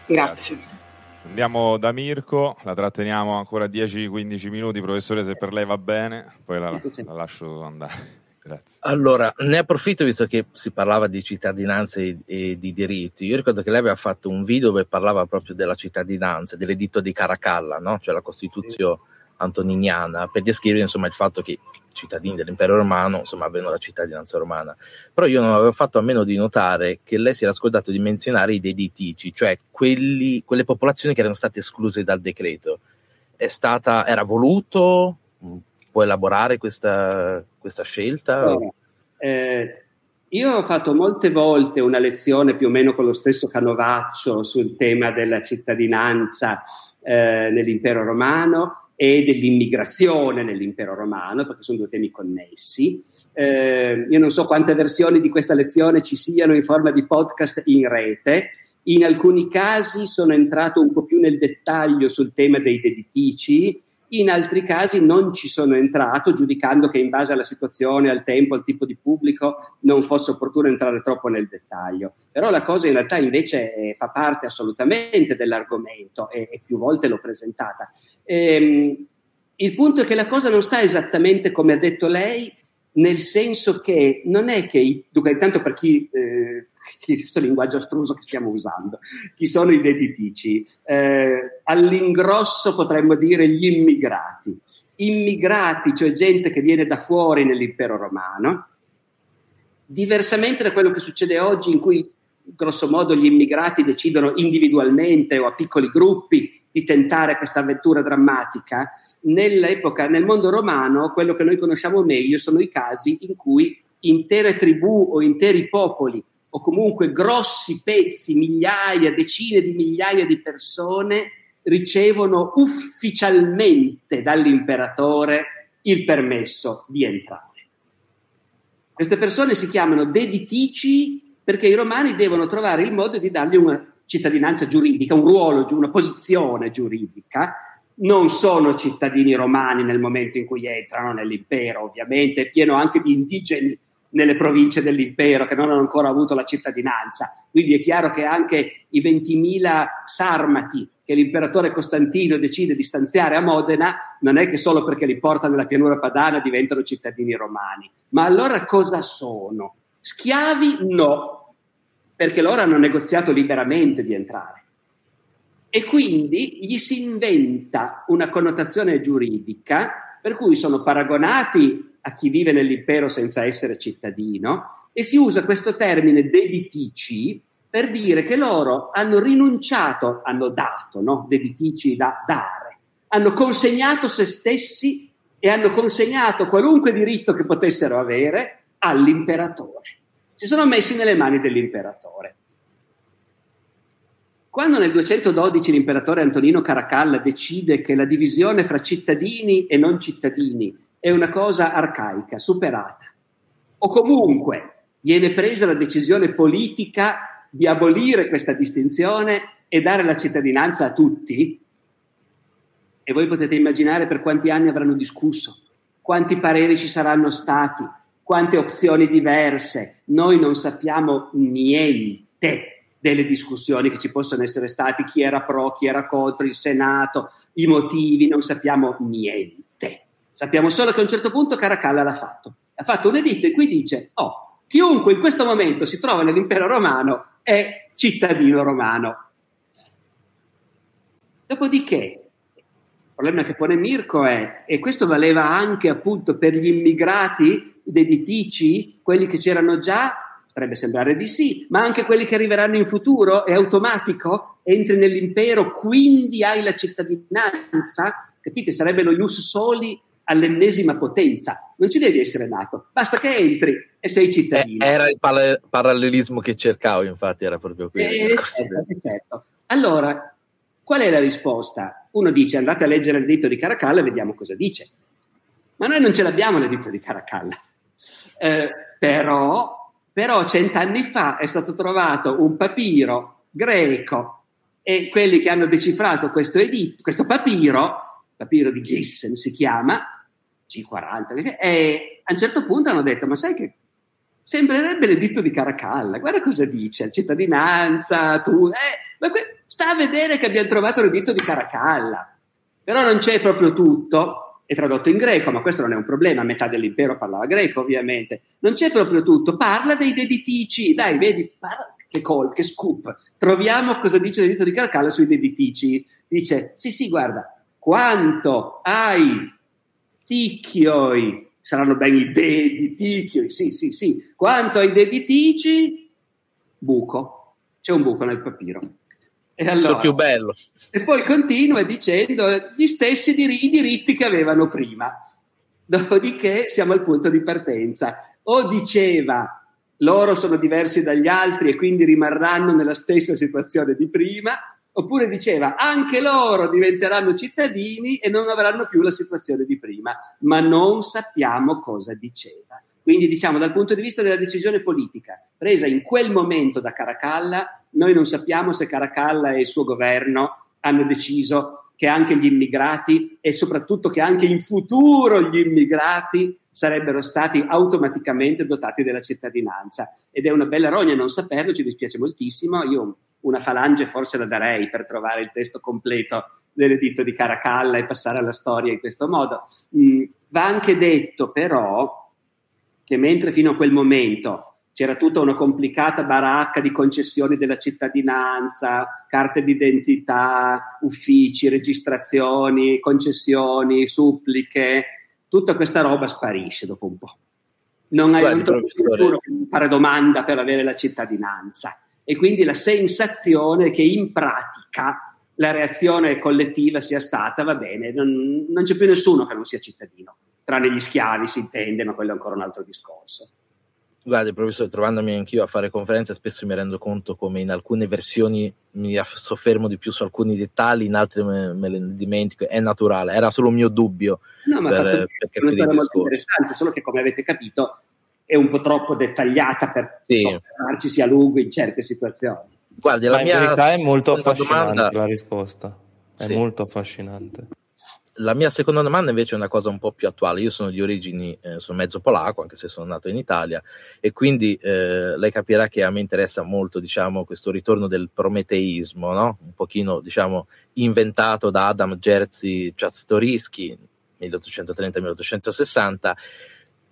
Grazie. Andiamo da Mirko, la tratteniamo ancora 10-15 minuti, professore, se per lei va bene, poi la, la lascio andare. [laughs] Grazie. Allora, ne approfitto visto che si parlava di cittadinanza e, e, di diritti. Io ricordo che lei aveva fatto un video dove parlava proprio della cittadinanza, dell'editto di Caracalla, no? cioè la Costituzione antoniniana per descrivere insomma, il fatto che i cittadini dell'impero romano insomma, avevano la cittadinanza romana. Però io non avevo fatto a meno di notare che lei si era scordato di menzionare i deditici, cioè quelli, quelle popolazioni che erano state escluse dal decreto. Stata, era voluto? Può elaborare questa, questa scelta? Allora, eh, io ho fatto molte volte una lezione più o meno con lo stesso canovaccio sul tema della cittadinanza eh, nell'impero romano e dell'immigrazione nell'impero romano, perché sono due temi connessi. Eh, io non so quante versioni di questa lezione ci siano in forma di podcast in rete. In alcuni casi sono entrato un po' più nel dettaglio sul tema dei deditici, in altri casi non ci sono entrato, giudicando che in base alla situazione, al tempo, al tipo di pubblico non fosse opportuno entrare troppo nel dettaglio. Però la cosa in realtà invece eh, fa parte assolutamente dell'argomento e, e più volte l'ho presentata. Ehm, il punto è che la cosa non sta esattamente come ha detto lei, nel senso che non è che, dunque, intanto per chi, eh, [laughs] questo linguaggio astruso che stiamo usando, chi sono i deditici? Eh, all'ingrosso potremmo dire gli immigrati. Immigrati, cioè gente che viene da fuori nell'impero romano, diversamente da quello che succede oggi in cui grosso modo gli immigrati decidono individualmente o a piccoli gruppi di tentare questa avventura drammatica, nell'epoca, nel mondo romano, quello che noi conosciamo meglio sono i casi in cui intere tribù o interi popoli o comunque grossi pezzi, migliaia, decine di migliaia di persone ricevono ufficialmente dall'imperatore il permesso di entrare. Queste persone si chiamano deditici perché i romani devono trovare il modo di dargli una cittadinanza giuridica, un ruolo, una posizione giuridica, non sono cittadini romani nel momento in cui entrano nell'impero, ovviamente, è pieno anche di indigeni nelle province dell'impero che non hanno ancora avuto la cittadinanza. Quindi è chiaro che anche i 20.000 sarmati che l'imperatore Costantino decide di stanziare a Modena, non è che solo perché li porta nella pianura padana diventano cittadini romani. Ma allora cosa sono? Schiavi no, perché loro hanno negoziato liberamente di entrare. E quindi gli si inventa una connotazione giuridica per cui sono paragonati a chi vive nell'impero senza essere cittadino e si usa questo termine deditici per dire che loro hanno rinunciato, hanno dato, no? deditici da dare, hanno consegnato se stessi e hanno consegnato qualunque diritto che potessero avere all'imperatore. Si sono messi nelle mani dell'imperatore. Quando nel 212 l'imperatore Antonino Caracalla decide che la divisione fra cittadini e non cittadini è una cosa arcaica, superata, o comunque viene presa la decisione politica di abolire questa distinzione e dare la cittadinanza a tutti, e voi potete immaginare per quanti anni avranno discusso, quanti pareri ci saranno stati, quante opzioni diverse, noi non sappiamo niente delle discussioni che ci possono essere state, chi era pro, chi era contro, il Senato, i motivi, non sappiamo niente. Sappiamo solo che a un certo punto Caracalla l'ha fatto. Ha fatto un editto in cui dice, oh, chiunque in questo momento si trova nell'impero romano è cittadino romano. Dopodiché, il problema che pone Mirko è, e questo valeva anche appunto per gli immigrati deditici, quelli che c'erano già, Potrebbe sembrare di sì, ma anche quelli che arriveranno in futuro è automatico? Entri nell'impero, quindi hai la cittadinanza? Capite? Sarebbe lo ius soli all'ennesima potenza. Non ci devi essere nato, basta che entri e sei cittadino. Eh, era il pal- parallelismo che cercavo, infatti, era proprio quello. Eh, certo, certo. Allora, qual è la risposta? Uno dice andate a leggere il dito di Caracalla e vediamo cosa dice. Ma noi non ce l'abbiamo l'editto di Caracalla. Eh, però però cent'anni fa è stato trovato un papiro greco e quelli che hanno decifrato questo editto, questo papiro, papiro di Gissen si chiama, G40, e a un certo punto hanno detto, ma sai che sembrerebbe l'editto di Caracalla, guarda cosa dice, cittadinanza, tu, eh, sta a vedere che abbiamo trovato l'editto di Caracalla, però non c'è proprio tutto, è tradotto in greco, ma questo non è un problema, metà dell'impero parlava greco ovviamente. Non c'è proprio tutto, parla dei deditici, dai, vedi, parla, che col, che scoop. Troviamo cosa dice l'edito di Carcalla sui deditici. Dice, sì, sì, guarda, quanto hai ticchioi, saranno ben i dediticchioi, sì, sì, sì, quanto ai deditici, buco, c'è un buco nel papiro. E allora, più bello. E poi continua dicendo gli stessi dir- i diritti che avevano prima. Dopodiché siamo al punto di partenza. O diceva loro sono diversi dagli altri e quindi rimarranno nella stessa situazione di prima, oppure diceva anche loro diventeranno cittadini e non avranno più la situazione di prima, ma non sappiamo cosa diceva. Quindi diciamo dal punto di vista della decisione politica presa in quel momento da Caracalla, noi non sappiamo se Caracalla e il suo governo hanno deciso che anche gli immigrati e soprattutto che anche in futuro gli immigrati sarebbero stati automaticamente dotati della cittadinanza. Ed è una bella rogna non saperlo, ci dispiace moltissimo. Io una falange forse la darei per trovare il testo completo dell'editto di Caracalla e passare alla storia in questo modo. Mm, va anche detto però che mentre fino a quel momento c'era tutta una complicata baracca di concessioni della cittadinanza, carte d'identità, uffici, registrazioni, concessioni, suppliche, tutta questa roba sparisce dopo un po'. Non hai avuto nessuno che fare domanda per avere la cittadinanza e quindi la sensazione che in pratica la reazione collettiva sia stata va bene, non, non c'è più nessuno che non sia cittadino, tranne gli schiavi si intende, ma quello è ancora un altro discorso. Guardi, professore, trovandomi anch'io a fare conferenze, spesso mi rendo conto come in alcune versioni mi soffermo di più su alcuni dettagli, in altre me, me le dimentico. È naturale, era solo un mio dubbio. No, ma per, per capire è molto interessante, solo che come avete capito è un po' troppo dettagliata per sì. soffermarci a lungo in certe situazioni. Guardi, la ma mia in verità è molto affascinante domanda... la risposta. È sì. molto affascinante. La mia seconda domanda invece è una cosa un po' più attuale. Io sono di origini, eh, sono mezzo polacco, anche se sono nato in Italia, e quindi eh, lei capirà che a me interessa molto, diciamo, questo ritorno del prometeismo, no? Un pochino, diciamo, inventato da Adam Jerzy Czartoryski, 1830-1860,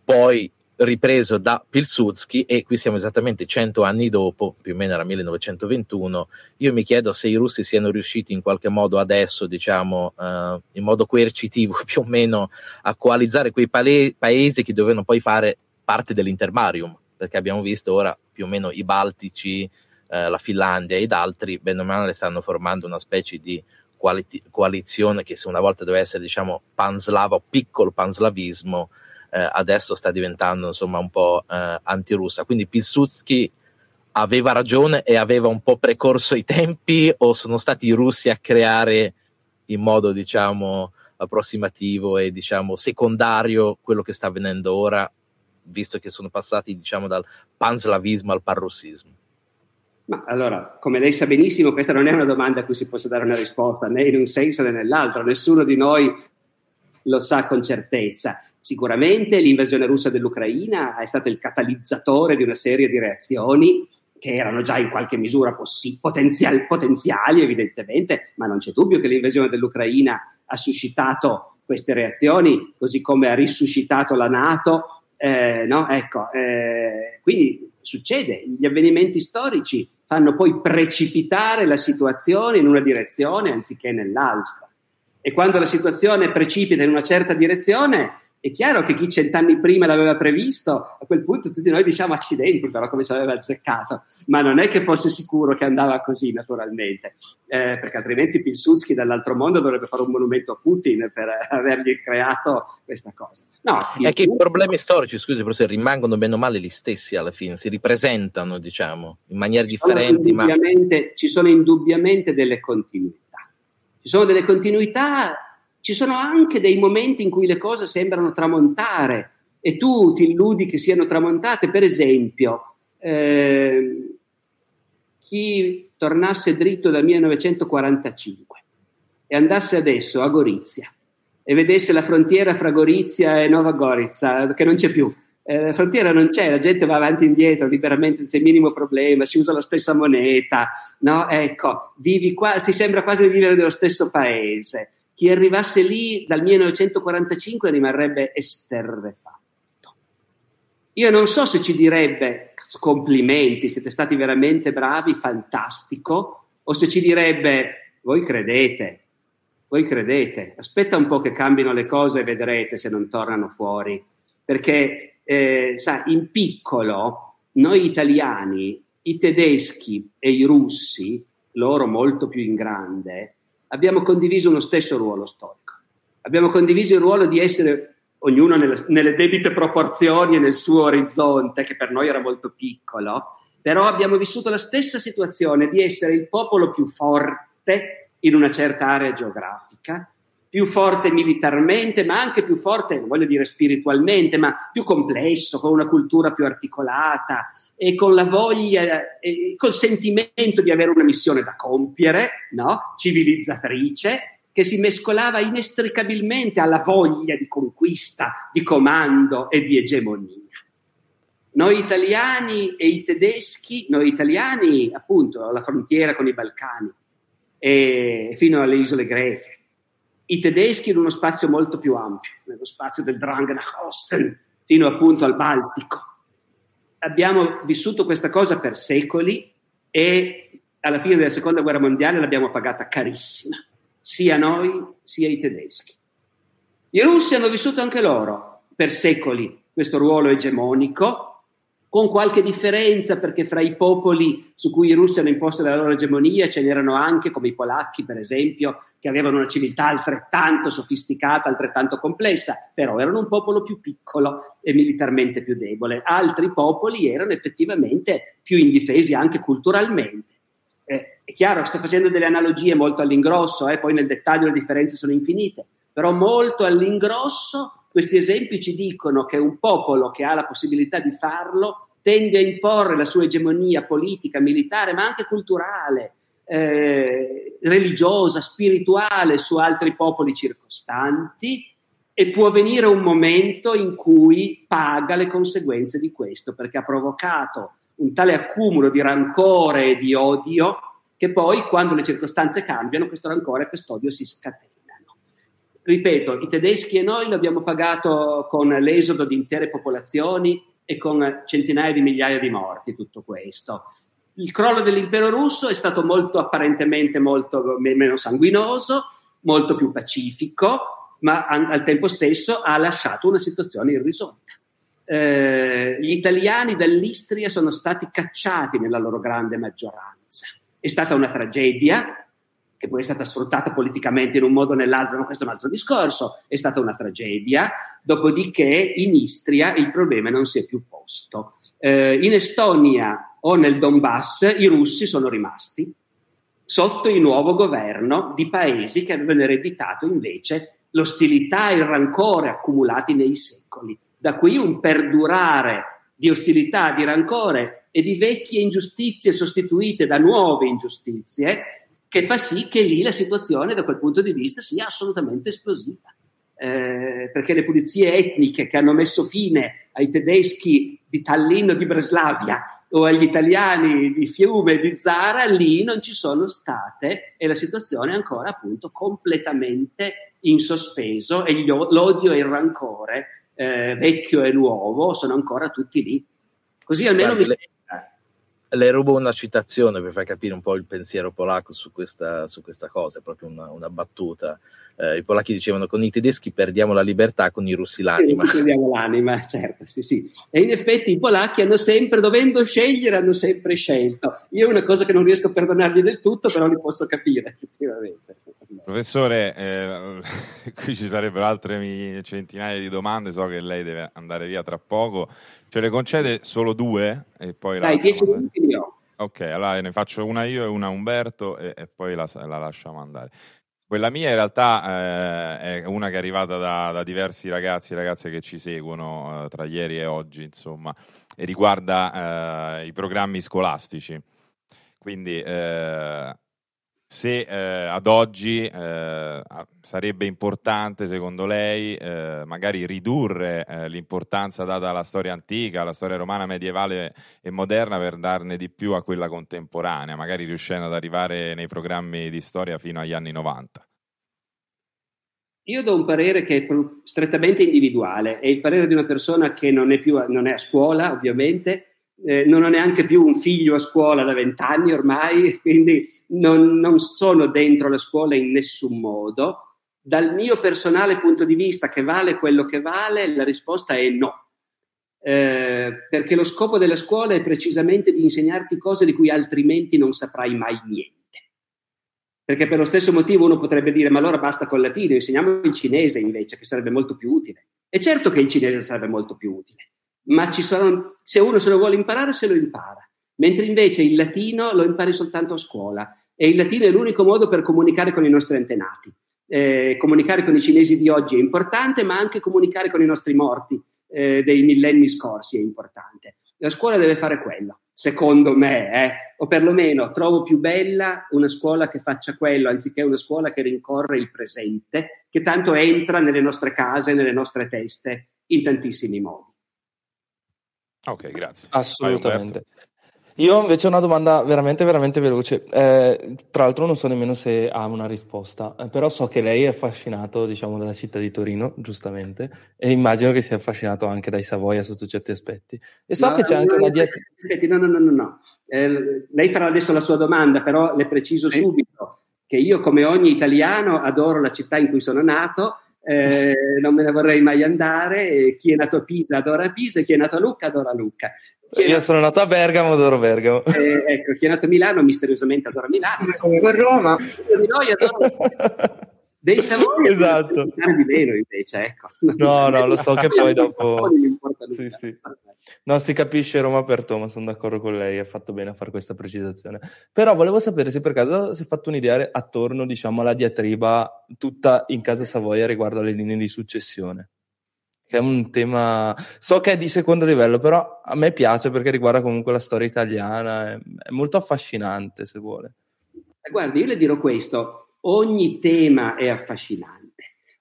poi ripreso da Pilsudski e qui siamo esattamente cento anni dopo, più o meno era 1921. Io mi chiedo se i russi siano riusciti in qualche modo adesso, diciamo, uh, in modo coercitivo [laughs] più o meno a coalizzare quei pale- paesi che dovevano poi fare parte dell'intermarium, perché abbiamo visto ora più o meno i Baltici, uh, la Finlandia ed altri, bene o male, stanno formando una specie di coali- coalizione che se una volta doveva essere, diciamo, panslava o piccolo panslavismo, eh, adesso sta diventando insomma un po' eh, antirussa. Quindi Pilsudski aveva ragione e aveva un po' precorso i tempi o sono stati i russi a creare in modo diciamo approssimativo e diciamo secondario quello che sta avvenendo ora visto che sono passati diciamo dal panslavismo al panrussismo ma allora, come lei sa benissimo, questa non è una domanda a cui si possa dare una risposta né in un senso né nell'altro. Nessuno di noi lo sa con certezza. Sicuramente l'invasione russa dell'Ucraina è stato il catalizzatore di una serie di reazioni che erano già in qualche misura possi- potenzial- potenziali, evidentemente, ma non c'è dubbio che l'invasione dell'Ucraina ha suscitato queste reazioni, così come ha risuscitato la Nato. Eh, no? ecco, eh, quindi succede, gli avvenimenti storici fanno poi precipitare la situazione in una direzione anziché nell'altra. E quando la situazione precipita in una certa direzione, è chiaro che chi cent'anni prima l'aveva previsto, a quel punto tutti noi diciamo accidenti, però come ci aveva azzeccato, ma non è che fosse sicuro che andava così naturalmente, eh, perché altrimenti Pilsudski dall'altro mondo dovrebbe fare un monumento a Putin per [laughs] avergli creato questa cosa. No, è che i problemi storici, scusi professore, rimangono bene o male gli stessi alla fine, si ripresentano diciamo in maniere ci differenti. Ma... Ci sono indubbiamente delle continuità ci sono delle continuità, ci sono anche dei momenti in cui le cose sembrano tramontare e tu ti illudi che siano tramontate. Per esempio, eh, chi tornasse dritto dal 1945 e andasse adesso a Gorizia e vedesse la frontiera fra Gorizia e Nova Gorizia, che non c'è più, eh, la frontiera non c'è, la gente va avanti e indietro liberamente senza il minimo problema, si usa la stessa moneta, no? Ecco, vivi qua, ti sembra quasi di vivere nello stesso paese. Chi arrivasse lì dal 1945 rimarrebbe esterrefatto. Io non so se ci direbbe complimenti, siete stati veramente bravi, fantastico, o se ci direbbe voi credete, voi credete, aspetta un po' che cambino le cose e vedrete se non tornano fuori, perché eh, sa, in piccolo noi italiani, i tedeschi e i russi, loro molto più in grande, abbiamo condiviso uno stesso ruolo storico. Abbiamo condiviso il ruolo di essere ognuno nelle, nelle debite proporzioni e nel suo orizzonte, che per noi era molto piccolo, però abbiamo vissuto la stessa situazione di essere il popolo più forte in una certa area geografica più forte militarmente, ma anche più forte, non voglio dire spiritualmente, ma più complesso, con una cultura più articolata e con la voglia, e col sentimento di avere una missione da compiere, no? civilizzatrice, che si mescolava inestricabilmente alla voglia di conquista, di comando e di egemonia. Noi italiani e i tedeschi, noi italiani appunto alla frontiera con i Balcani e fino alle isole greche, i tedeschi in uno spazio molto più ampio, nello spazio del Drangenachosten, fino appunto al Baltico. Abbiamo vissuto questa cosa per secoli e alla fine della seconda guerra mondiale l'abbiamo pagata carissima, sia noi sia i tedeschi. I russi hanno vissuto anche loro per secoli questo ruolo egemonico con qualche differenza perché fra i popoli su cui i russi hanno imposto la loro egemonia ce n'erano anche, come i polacchi per esempio, che avevano una civiltà altrettanto sofisticata, altrettanto complessa, però erano un popolo più piccolo e militarmente più debole. Altri popoli erano effettivamente più indifesi anche culturalmente. Eh, è chiaro, sto facendo delle analogie molto all'ingrosso, eh, poi nel dettaglio le differenze sono infinite, però molto all'ingrosso questi esempi ci dicono che un popolo che ha la possibilità di farlo tende a imporre la sua egemonia politica, militare, ma anche culturale, eh, religiosa, spirituale su altri popoli circostanti e può venire un momento in cui paga le conseguenze di questo perché ha provocato un tale accumulo di rancore e di odio che poi quando le circostanze cambiano questo rancore e questo odio si scatenano. Ripeto, i tedeschi e noi l'abbiamo pagato con l'esodo di intere popolazioni e con centinaia di migliaia di morti tutto questo. Il crollo dell'impero russo è stato molto apparentemente molto meno sanguinoso, molto più pacifico, ma al tempo stesso ha lasciato una situazione irrisolta. Eh, gli italiani dall'Istria sono stati cacciati nella loro grande maggioranza. È stata una tragedia che poi è stata sfruttata politicamente in un modo o nell'altro, ma questo è un altro discorso, è stata una tragedia, dopodiché in Istria il problema non si è più posto. Eh, in Estonia o nel Donbass i russi sono rimasti sotto il nuovo governo di paesi che avevano ereditato invece l'ostilità e il rancore accumulati nei secoli. Da qui un perdurare di ostilità, di rancore e di vecchie ingiustizie sostituite da nuove ingiustizie, che fa sì che lì la situazione da quel punto di vista sia assolutamente esplosiva. Eh, perché le pulizie etniche che hanno messo fine ai tedeschi di Tallinn o di Breslavia o agli italiani di Fiume e di Zara, lì non ci sono state e la situazione è ancora appunto completamente in sospeso e l'odio e il rancore eh, vecchio e nuovo sono ancora tutti lì. Così almeno Guardi, mi sembra. Le, rubo una citazione per far capire un po' il pensiero polacco su questa, su questa cosa, è proprio una, una battuta eh, i polacchi dicevano con i tedeschi perdiamo la libertà, con i russi l'anima. Sì, perdiamo l'anima, [laughs] certo, sì, sì. E in effetti i polacchi hanno sempre, dovendo scegliere, hanno sempre scelto. Io è una cosa che non riesco a perdonargli del tutto, però li posso capire [laughs] effettivamente. Professore, eh, [laughs] qui ci sarebbero altre centinaia di domande, so che lei deve andare via tra poco. Ce le concede solo due? E poi Dai, dieci minuti li ho. Ok, allora ne faccio una io e una a Umberto e, e poi la, la lasciamo andare. Quella mia in realtà eh, è una che è arrivata da, da, diversi ragazzi e ragazze che ci seguono eh, tra ieri e oggi, insomma, e riguarda eh, i programmi scolastici. Quindi eh, se eh, ad oggi eh, sarebbe importante, secondo lei, eh, magari ridurre eh, l'importanza data alla storia antica, alla storia romana medievale e moderna per darne di più a quella contemporanea, magari riuscendo ad arrivare nei programmi di storia fino agli anni 90. Io do un parere che è strettamente individuale, è il parere di una persona che non è, più, non è a scuola, ovviamente, eh, non ho neanche più un figlio a scuola da vent'anni ormai, [laughs] quindi non, non, sono dentro la scuola in nessun modo. Dal mio personale punto di vista, che vale quello che vale, la risposta è no. Eh, perché lo scopo della scuola è precisamente di insegnarti cose di cui altrimenti non saprai mai niente. Perché per lo stesso motivo uno potrebbe dire: ma allora basta col latino, insegniamo il cinese invece, che sarebbe molto più utile. E certo che il cinese sarebbe molto più utile ma sono, se uno se lo vuole imparare, se lo impara. Mentre invece il latino lo impari soltanto a scuola e il latino è l'unico modo per comunicare con i nostri antenati. Eh, comunicare con i cinesi di oggi è importante, ma anche comunicare con i nostri morti eh, dei millenni scorsi è importante. La scuola deve fare quello, secondo me, eh. o perlomeno trovo più bella una scuola che faccia quello, anziché una scuola che rincorre il presente, che tanto entra nelle nostre case, nelle nostre teste, in tantissimi modi. Ok, grazie. Assolutamente. Io invece ho una domanda veramente, veramente veloce. Eh, tra l'altro non so nemmeno se ha una risposta, eh, però so che lei è affascinato, diciamo, dalla città di Torino, giustamente, e immagino che sia affascinato anche dai Savoia sotto certi aspetti. E so no, che c'è no, anche una dieta... No, no, no, no, no. Eh, lei farà adesso la sua domanda, però le preciso sì. subito che io, come ogni italiano, adoro la città in cui sono nato eh, non me ne vorrei mai andare. Chi è nato a Pisa adora Pisa, chi è nato a Lucca adora Lucca. Chi Io nato... sono nato a Bergamo, adoro Bergamo. Eh, ecco, chi è nato a Milano misteriosamente adora Milano. Come con Roma. Di noi [laughs] dei Savoia [laughs] esatto. di meno invece, ecco. No, no, lo so che [laughs] poi dopo... Sì, sì. No, si capisce Roma per Toma, sono d'accordo con lei, ha fatto bene a fare questa precisazione. Però volevo sapere se per caso si è fatto un'idea attorno, diciamo, alla diatriba tutta in casa Savoia riguardo alle linee di successione. Che è un tema, so che è di secondo livello, però a me piace perché riguarda comunque la storia italiana, è, è molto affascinante se vuole. Guardi, io le dirò questo, ogni tema è affascinante.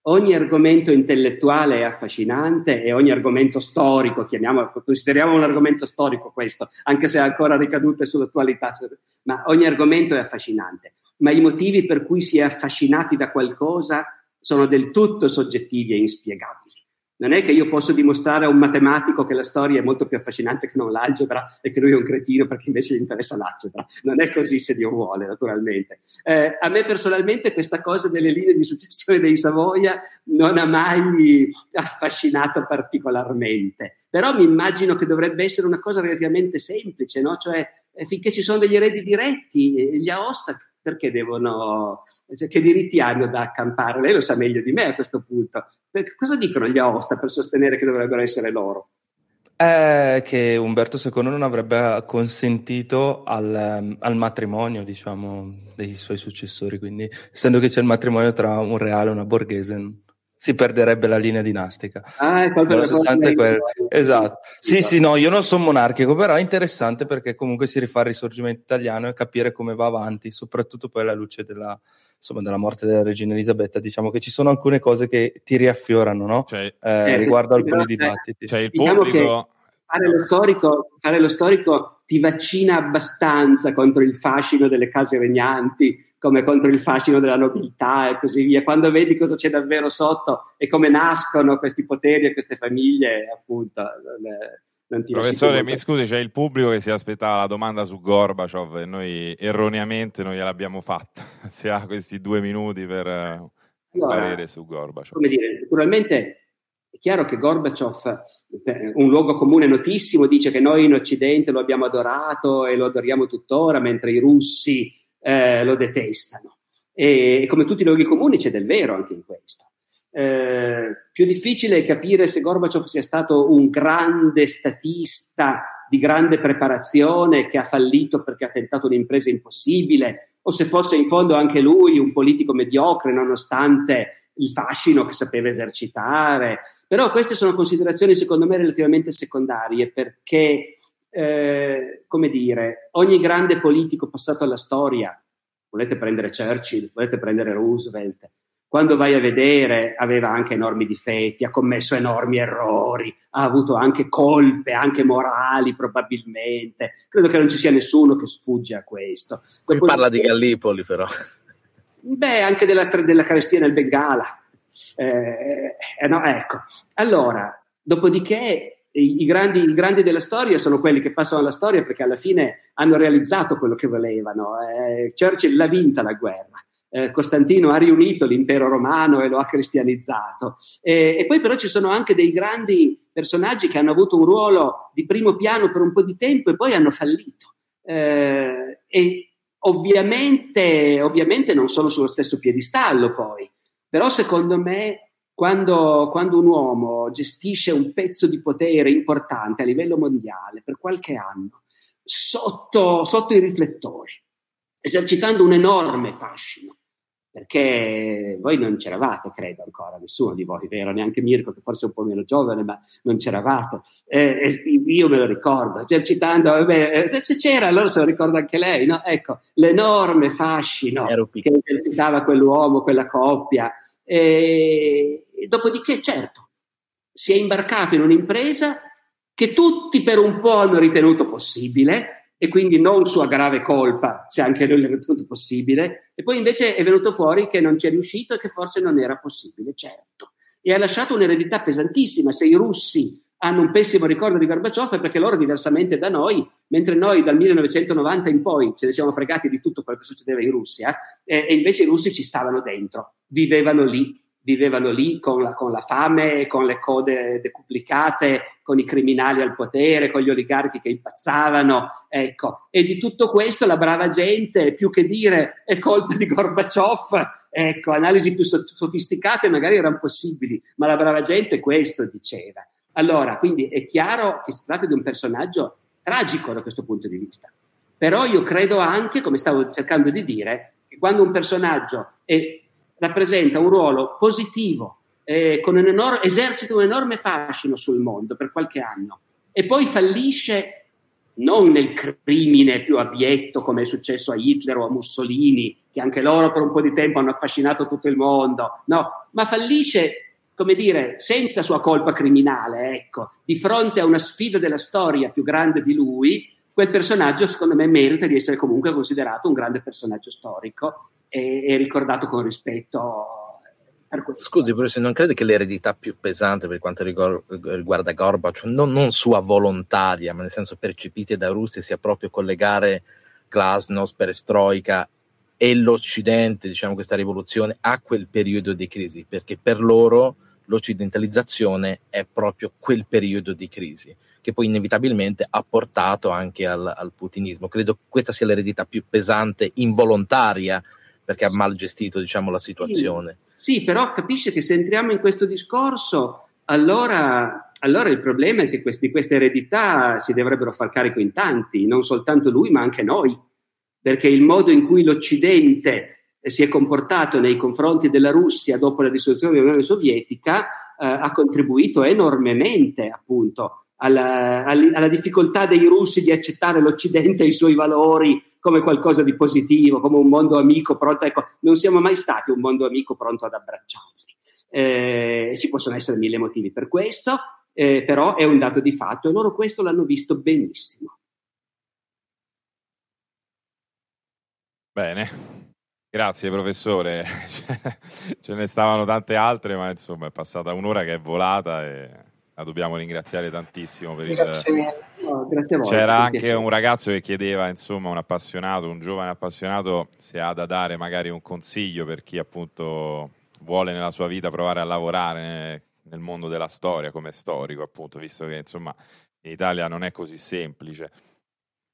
Ogni argomento intellettuale è affascinante e ogni argomento storico, consideriamo un argomento storico questo, anche se ha ancora ricadute sull'attualità, ma ogni argomento è affascinante. Ma i motivi per cui si è affascinati da qualcosa sono del tutto soggettivi e inspiegabili. Non è che io posso dimostrare a un matematico che la storia è molto più affascinante che non l'algebra e che lui è un cretino perché invece gli interessa l'algebra. Non è così se Dio vuole, naturalmente. Eh, a me personalmente questa cosa delle linee di successione dei Savoia non ha mai affascinato particolarmente. Però mi immagino che dovrebbe essere una cosa relativamente semplice, no? Cioè, eh, finché ci sono degli eredi diretti, eh, gli Aosta perché devono, cioè, che diritti hanno da accampare? Lei lo sa meglio di me a questo punto. Perché cosa dicono gli Aosta per sostenere che dovrebbero essere loro? Eh, che Umberto II non avrebbe consentito al, al, matrimonio, diciamo, dei suoi successori. Quindi, essendo che c'è il matrimonio tra un reale e una borghese, si perderebbe la linea dinastica. Ah, è la sostanza è quella. Esatto. Sì, esatto. sì, no, io non sono monarchico, però è interessante perché comunque si rifà il risorgimento italiano e capire come va avanti, soprattutto poi alla luce della, insomma, della morte della regina Elisabetta. Diciamo che ci sono alcune cose che ti riaffiorano, no? Cioè, eh, riguardo alcuni dibattiti. Cioè, il diciamo pubblico... Fare lo, storico, fare lo storico ti vaccina abbastanza contro il fascino delle case regnanti, come contro il fascino della nobiltà e così via. Quando vedi cosa c'è davvero sotto e come nascono questi poteri e queste famiglie, appunto. Ti Professore, mi scusi, c'è il pubblico che si aspettava la domanda su Gorbaciov e noi erroneamente non gliel'abbiamo fatta. [laughs] Si ha questi due minuti per allora, parere su Gorbaciov. Come dire, naturalmente è chiaro che Gorbaciov, un luogo comune notissimo, dice che noi in Occidente lo abbiamo adorato e lo adoriamo tuttora, mentre i russi eh, lo detestano. E, come tutti i luoghi comuni c'è del vero anche in questo. Eh, più difficile è capire se Gorbaciov sia stato un grande statista di grande preparazione che ha fallito perché ha tentato un'impresa impossibile o se fosse in fondo anche lui un politico mediocre nonostante il fascino che sapeva esercitare. Però queste sono considerazioni secondo me relativamente secondarie perché eh, come dire, ogni grande politico passato alla storia, volete prendere Churchill, volete prendere Roosevelt, quando vai a vedere aveva anche enormi difetti, ha commesso enormi errori, ha avuto anche colpe, anche morali probabilmente. Credo che non ci sia nessuno che sfugge a questo. Qui parla di Gallipoli però. Beh, anche della, della carestia nel Bengala. Eh, eh, no, ecco. Allora, dopodiché i, grandi, i, grandi, della storia sono quelli che passano alla storia perché alla fine hanno realizzato quello che volevano. Eh, Churchill l'ha vinta la guerra. Eh, Costantino ha riunito l'impero romano e lo ha cristianizzato. E, e, poi però ci sono anche dei grandi personaggi che hanno avuto un ruolo di primo piano per un po' di tempo e poi hanno fallito. Eh, e ovviamente, ovviamente non sono sullo stesso piedistallo poi, però secondo me quando, quando, un uomo gestisce un pezzo di potere importante a livello mondiale per qualche anno, sotto, sotto i riflettori, esercitando un enorme fascino, perché voi non c'eravate, credo ancora, nessuno di voi, vero? Neanche Mirko, che forse è un po' meno giovane, ma non c'eravate. Eh, io me lo ricordo, esercitando, vabbè, eh, se c'era, allora se lo ricorda anche lei, no? Ecco, l'enorme fascino che esercitava quell'uomo, quella coppia. Eh, dopodiché, certo, si è imbarcato in un'impresa che tutti per un po' hanno ritenuto possibile e quindi non sua grave colpa se anche lui l'ha ritenuto possibile e poi invece è venuto fuori che non ci è riuscito e che forse non era possibile, certo. E ha lasciato un'eredità pesantissima. Se i russi hanno un pessimo ricordo di Gorbaciov è perché loro, diversamente da noi, mentre noi dal 1990 in poi ce ne siamo fregati di tutto quello che succedeva in Russia, eh, e invece i russi ci stavano dentro, vivevano lì vivevano lì con la, con la fame, con le code decuplicate, con i criminali al potere, con gli oligarchi che impazzavano, ecco. E di tutto questo la brava gente, più che dire è colpa di Gorbaciov, ecco, analisi più sofisticate magari erano possibili, ma la brava gente questo diceva. Allora, quindi è chiaro che si tratta di un personaggio tragico da questo punto di vista. Però io credo anche, come stavo cercando di dire, che quando un personaggio è rappresenta un ruolo positivo, eh, un enorme, esercita un enorme fascino sul mondo per qualche anno e poi fallisce, non nel crimine più abietto come è successo a Hitler o a Mussolini, che anche loro per un po' di tempo hanno affascinato tutto il mondo, no, ma fallisce come dire, senza sua colpa criminale, ecco, di fronte a una sfida della storia più grande di lui, quel personaggio secondo me merita di essere comunque considerato un grande personaggio storico e, e ricordato con rispetto Scusi, professore, non crede che l'eredità più pesante per quanto riguarda Gorbaciov, non, non, sua volontaria, ma nel senso percepita da Russia, sia proprio collegare Glasnost, Perestroika e l'Occidente, diciamo questa rivoluzione, a quel periodo di crisi, perché per loro l'occidentalizzazione è proprio quel periodo di crisi, che poi inevitabilmente ha portato anche al, al putinismo. Credo questa sia l'eredità più pesante, involontaria, perché ha mal gestito diciamo, la situazione. Sì, sì, però capisce che se entriamo in questo discorso, allora, allora il problema è che questi, di queste eredità si dovrebbero far carico in tanti, non soltanto lui, ma anche noi, perché il modo in cui l'Occidente si è comportato nei confronti della Russia dopo la dissoluzione dell'Unione Sovietica eh, ha contribuito enormemente appunto alla, alla, difficoltà dei russi di accettare l'Occidente e i suoi valori come qualcosa di positivo, come un mondo amico pronto. Ecco, non siamo mai stati un mondo amico pronto ad abbracciarli. Eh, ci possono essere mille motivi per questo, eh, però è un dato di fatto e loro questo l'hanno visto benissimo. Bene, grazie professore. [laughs] Ce ne stavano tante altre, ma insomma è passata un'ora che è volata e la dobbiamo ringraziare tantissimo per grazie il... No, grazie a voi, C'era anche piacere. un ragazzo che chiedeva, insomma, un appassionato, un giovane appassionato, se ha da dare magari un consiglio per chi appunto vuole nella sua vita provare a lavorare nel mondo della storia come storico, appunto, visto che insomma in Italia non è così semplice.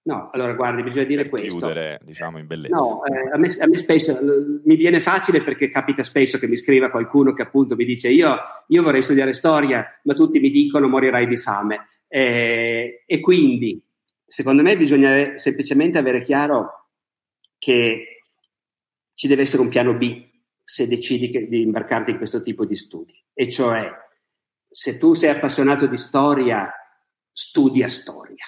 No, allora guardi, bisogna dire questo. Chiudere, diciamo, in bellezza. No, eh, a, me, a, me, spesso mi viene facile perché capita spesso che mi scriva qualcuno che appunto mi dice io, io vorrei studiare storia, ma tutti mi dicono morirai di fame. Eh, e quindi, secondo me, bisogna semplicemente avere chiaro che ci deve essere un piano B se decidi che, di imbarcarti in questo tipo di studi. E cioè, se tu sei appassionato di storia, studia storia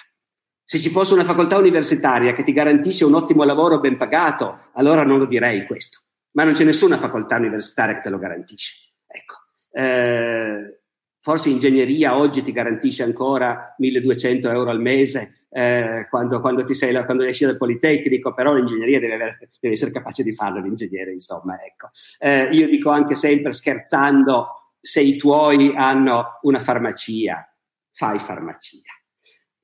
se ci fosse una facoltà universitaria che ti garantisce un ottimo lavoro ben pagato, allora non lo direi questo. Ma non c'è nessuna facoltà universitaria che te lo garantisce. Ecco. Eh, forse ingegneria oggi ti garantisce ancora 1200 euro al mese eh, quando, quando, sei, quando esci dal Politecnico, però l'ingegneria deve, avere, deve essere capace di farlo l'ingegnere, insomma. Ecco. Eh, io dico anche sempre scherzando, se i tuoi hanno una farmacia, fai farmacia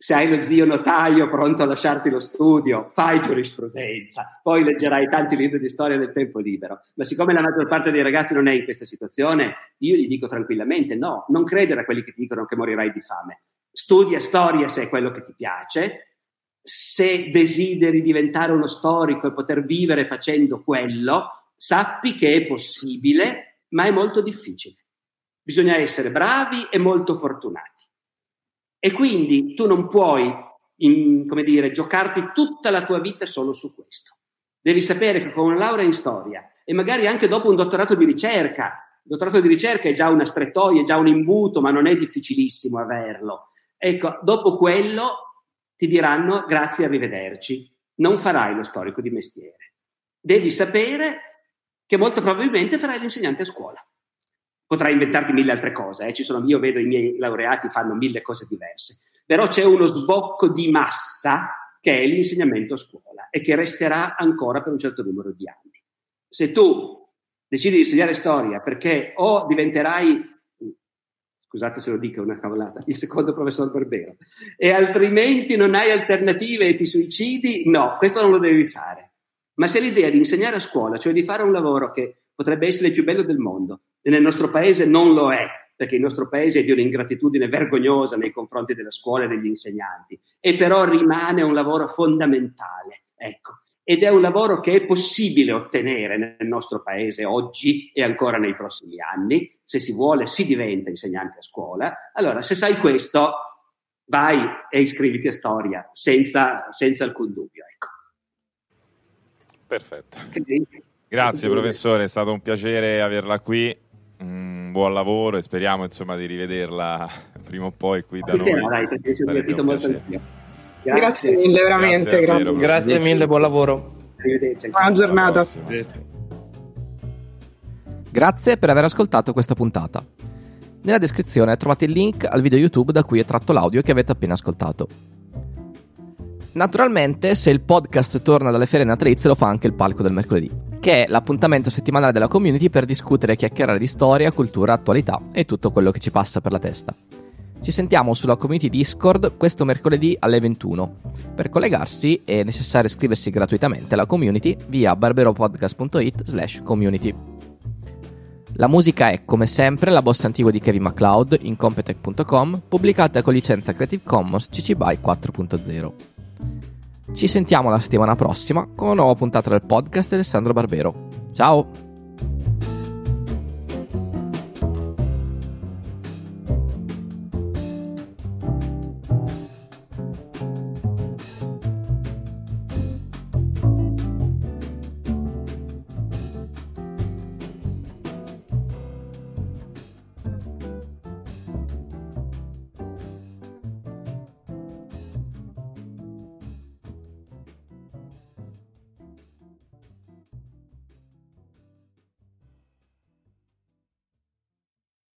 se hai lo zio notaio pronto a lasciarti lo studio, fai giurisprudenza, poi leggerai tanti libri di storia nel tempo libero. Ma siccome la maggior parte dei ragazzi non è in questa situazione, io gli dico tranquillamente no, non credere a quelli che ti dicono che morirai di fame. Studia storia se è quello che ti piace, se desideri diventare uno storico e poter vivere facendo quello, sappi che è possibile, ma è molto difficile. Bisogna essere bravi e molto fortunati. E quindi tu non puoi, in, come dire, giocarti tutta la tua vita solo su questo. Devi sapere che con una laurea in storia e magari anche dopo un dottorato di ricerca, il dottorato di ricerca è già una strettoia, è già un imbuto, ma non è difficilissimo averlo. Ecco, dopo quello ti diranno grazie, arrivederci. Non farai lo storico di mestiere. Devi sapere che molto probabilmente farai l'insegnante a scuola potrai inventarti mille altre cose. Eh. Sono, io vedo i miei laureati fanno mille cose diverse, però c'è uno sbocco di massa che è l'insegnamento a scuola e che resterà ancora per un certo numero di anni. Se tu decidi di studiare storia perché o diventerai scusate se lo dico, una cavolata, il secondo professor Barbero, e altrimenti non hai alternative e ti suicidi, no, questo non lo devi fare. Ma se l'idea di insegnare a scuola, cioè di fare un lavoro che potrebbe essere il più bello del mondo, nel nostro paese non lo è, perché il nostro paese è di un'ingratitudine vergognosa nei confronti della scuola e degli insegnanti, e però rimane un lavoro fondamentale, ecco. Ed è un lavoro che è possibile ottenere nel nostro paese oggi e ancora nei prossimi anni. Se si vuole, si diventa insegnante a scuola. Allora, se sai questo, vai e iscriviti a storia senza, senza alcun dubbio. Ecco. Perfetto. Grazie professore, è stato un piacere averla qui un buon lavoro e speriamo insomma di rivederla [laughs] prima o poi qui da noi. Dai, perché ci ho divertito molto anch'io. Grazie, grazie mille, veramente. Grazie, grazie. grazie mille, buon lavoro. Arrivederci. Buona giornata. Grazie per aver ascoltato questa puntata. Nella descrizione trovate il link al video YouTube da cui è tratto l'audio che avete appena ascoltato. Naturalmente, se il podcast torna dalle ferie natalizie, lo fa anche il palco del mercoledì, che è l'appuntamento settimanale della community per discutere e chiacchierare di storia, cultura, attualità e tutto quello che ci passa per la testa. Ci sentiamo sulla community Discord questo mercoledì alle 21. Per collegarsi è necessario iscriversi gratuitamente alla community via barberopodcast.it slash community. La musica è, come sempre, la bossa antigua di Kevin MacLeod in Competech.com, pubblicata con licenza Creative Commons CC BY 4.0. Ci sentiamo la settimana prossima con una nuova puntata del podcast Alessandro Barbero. Ciao!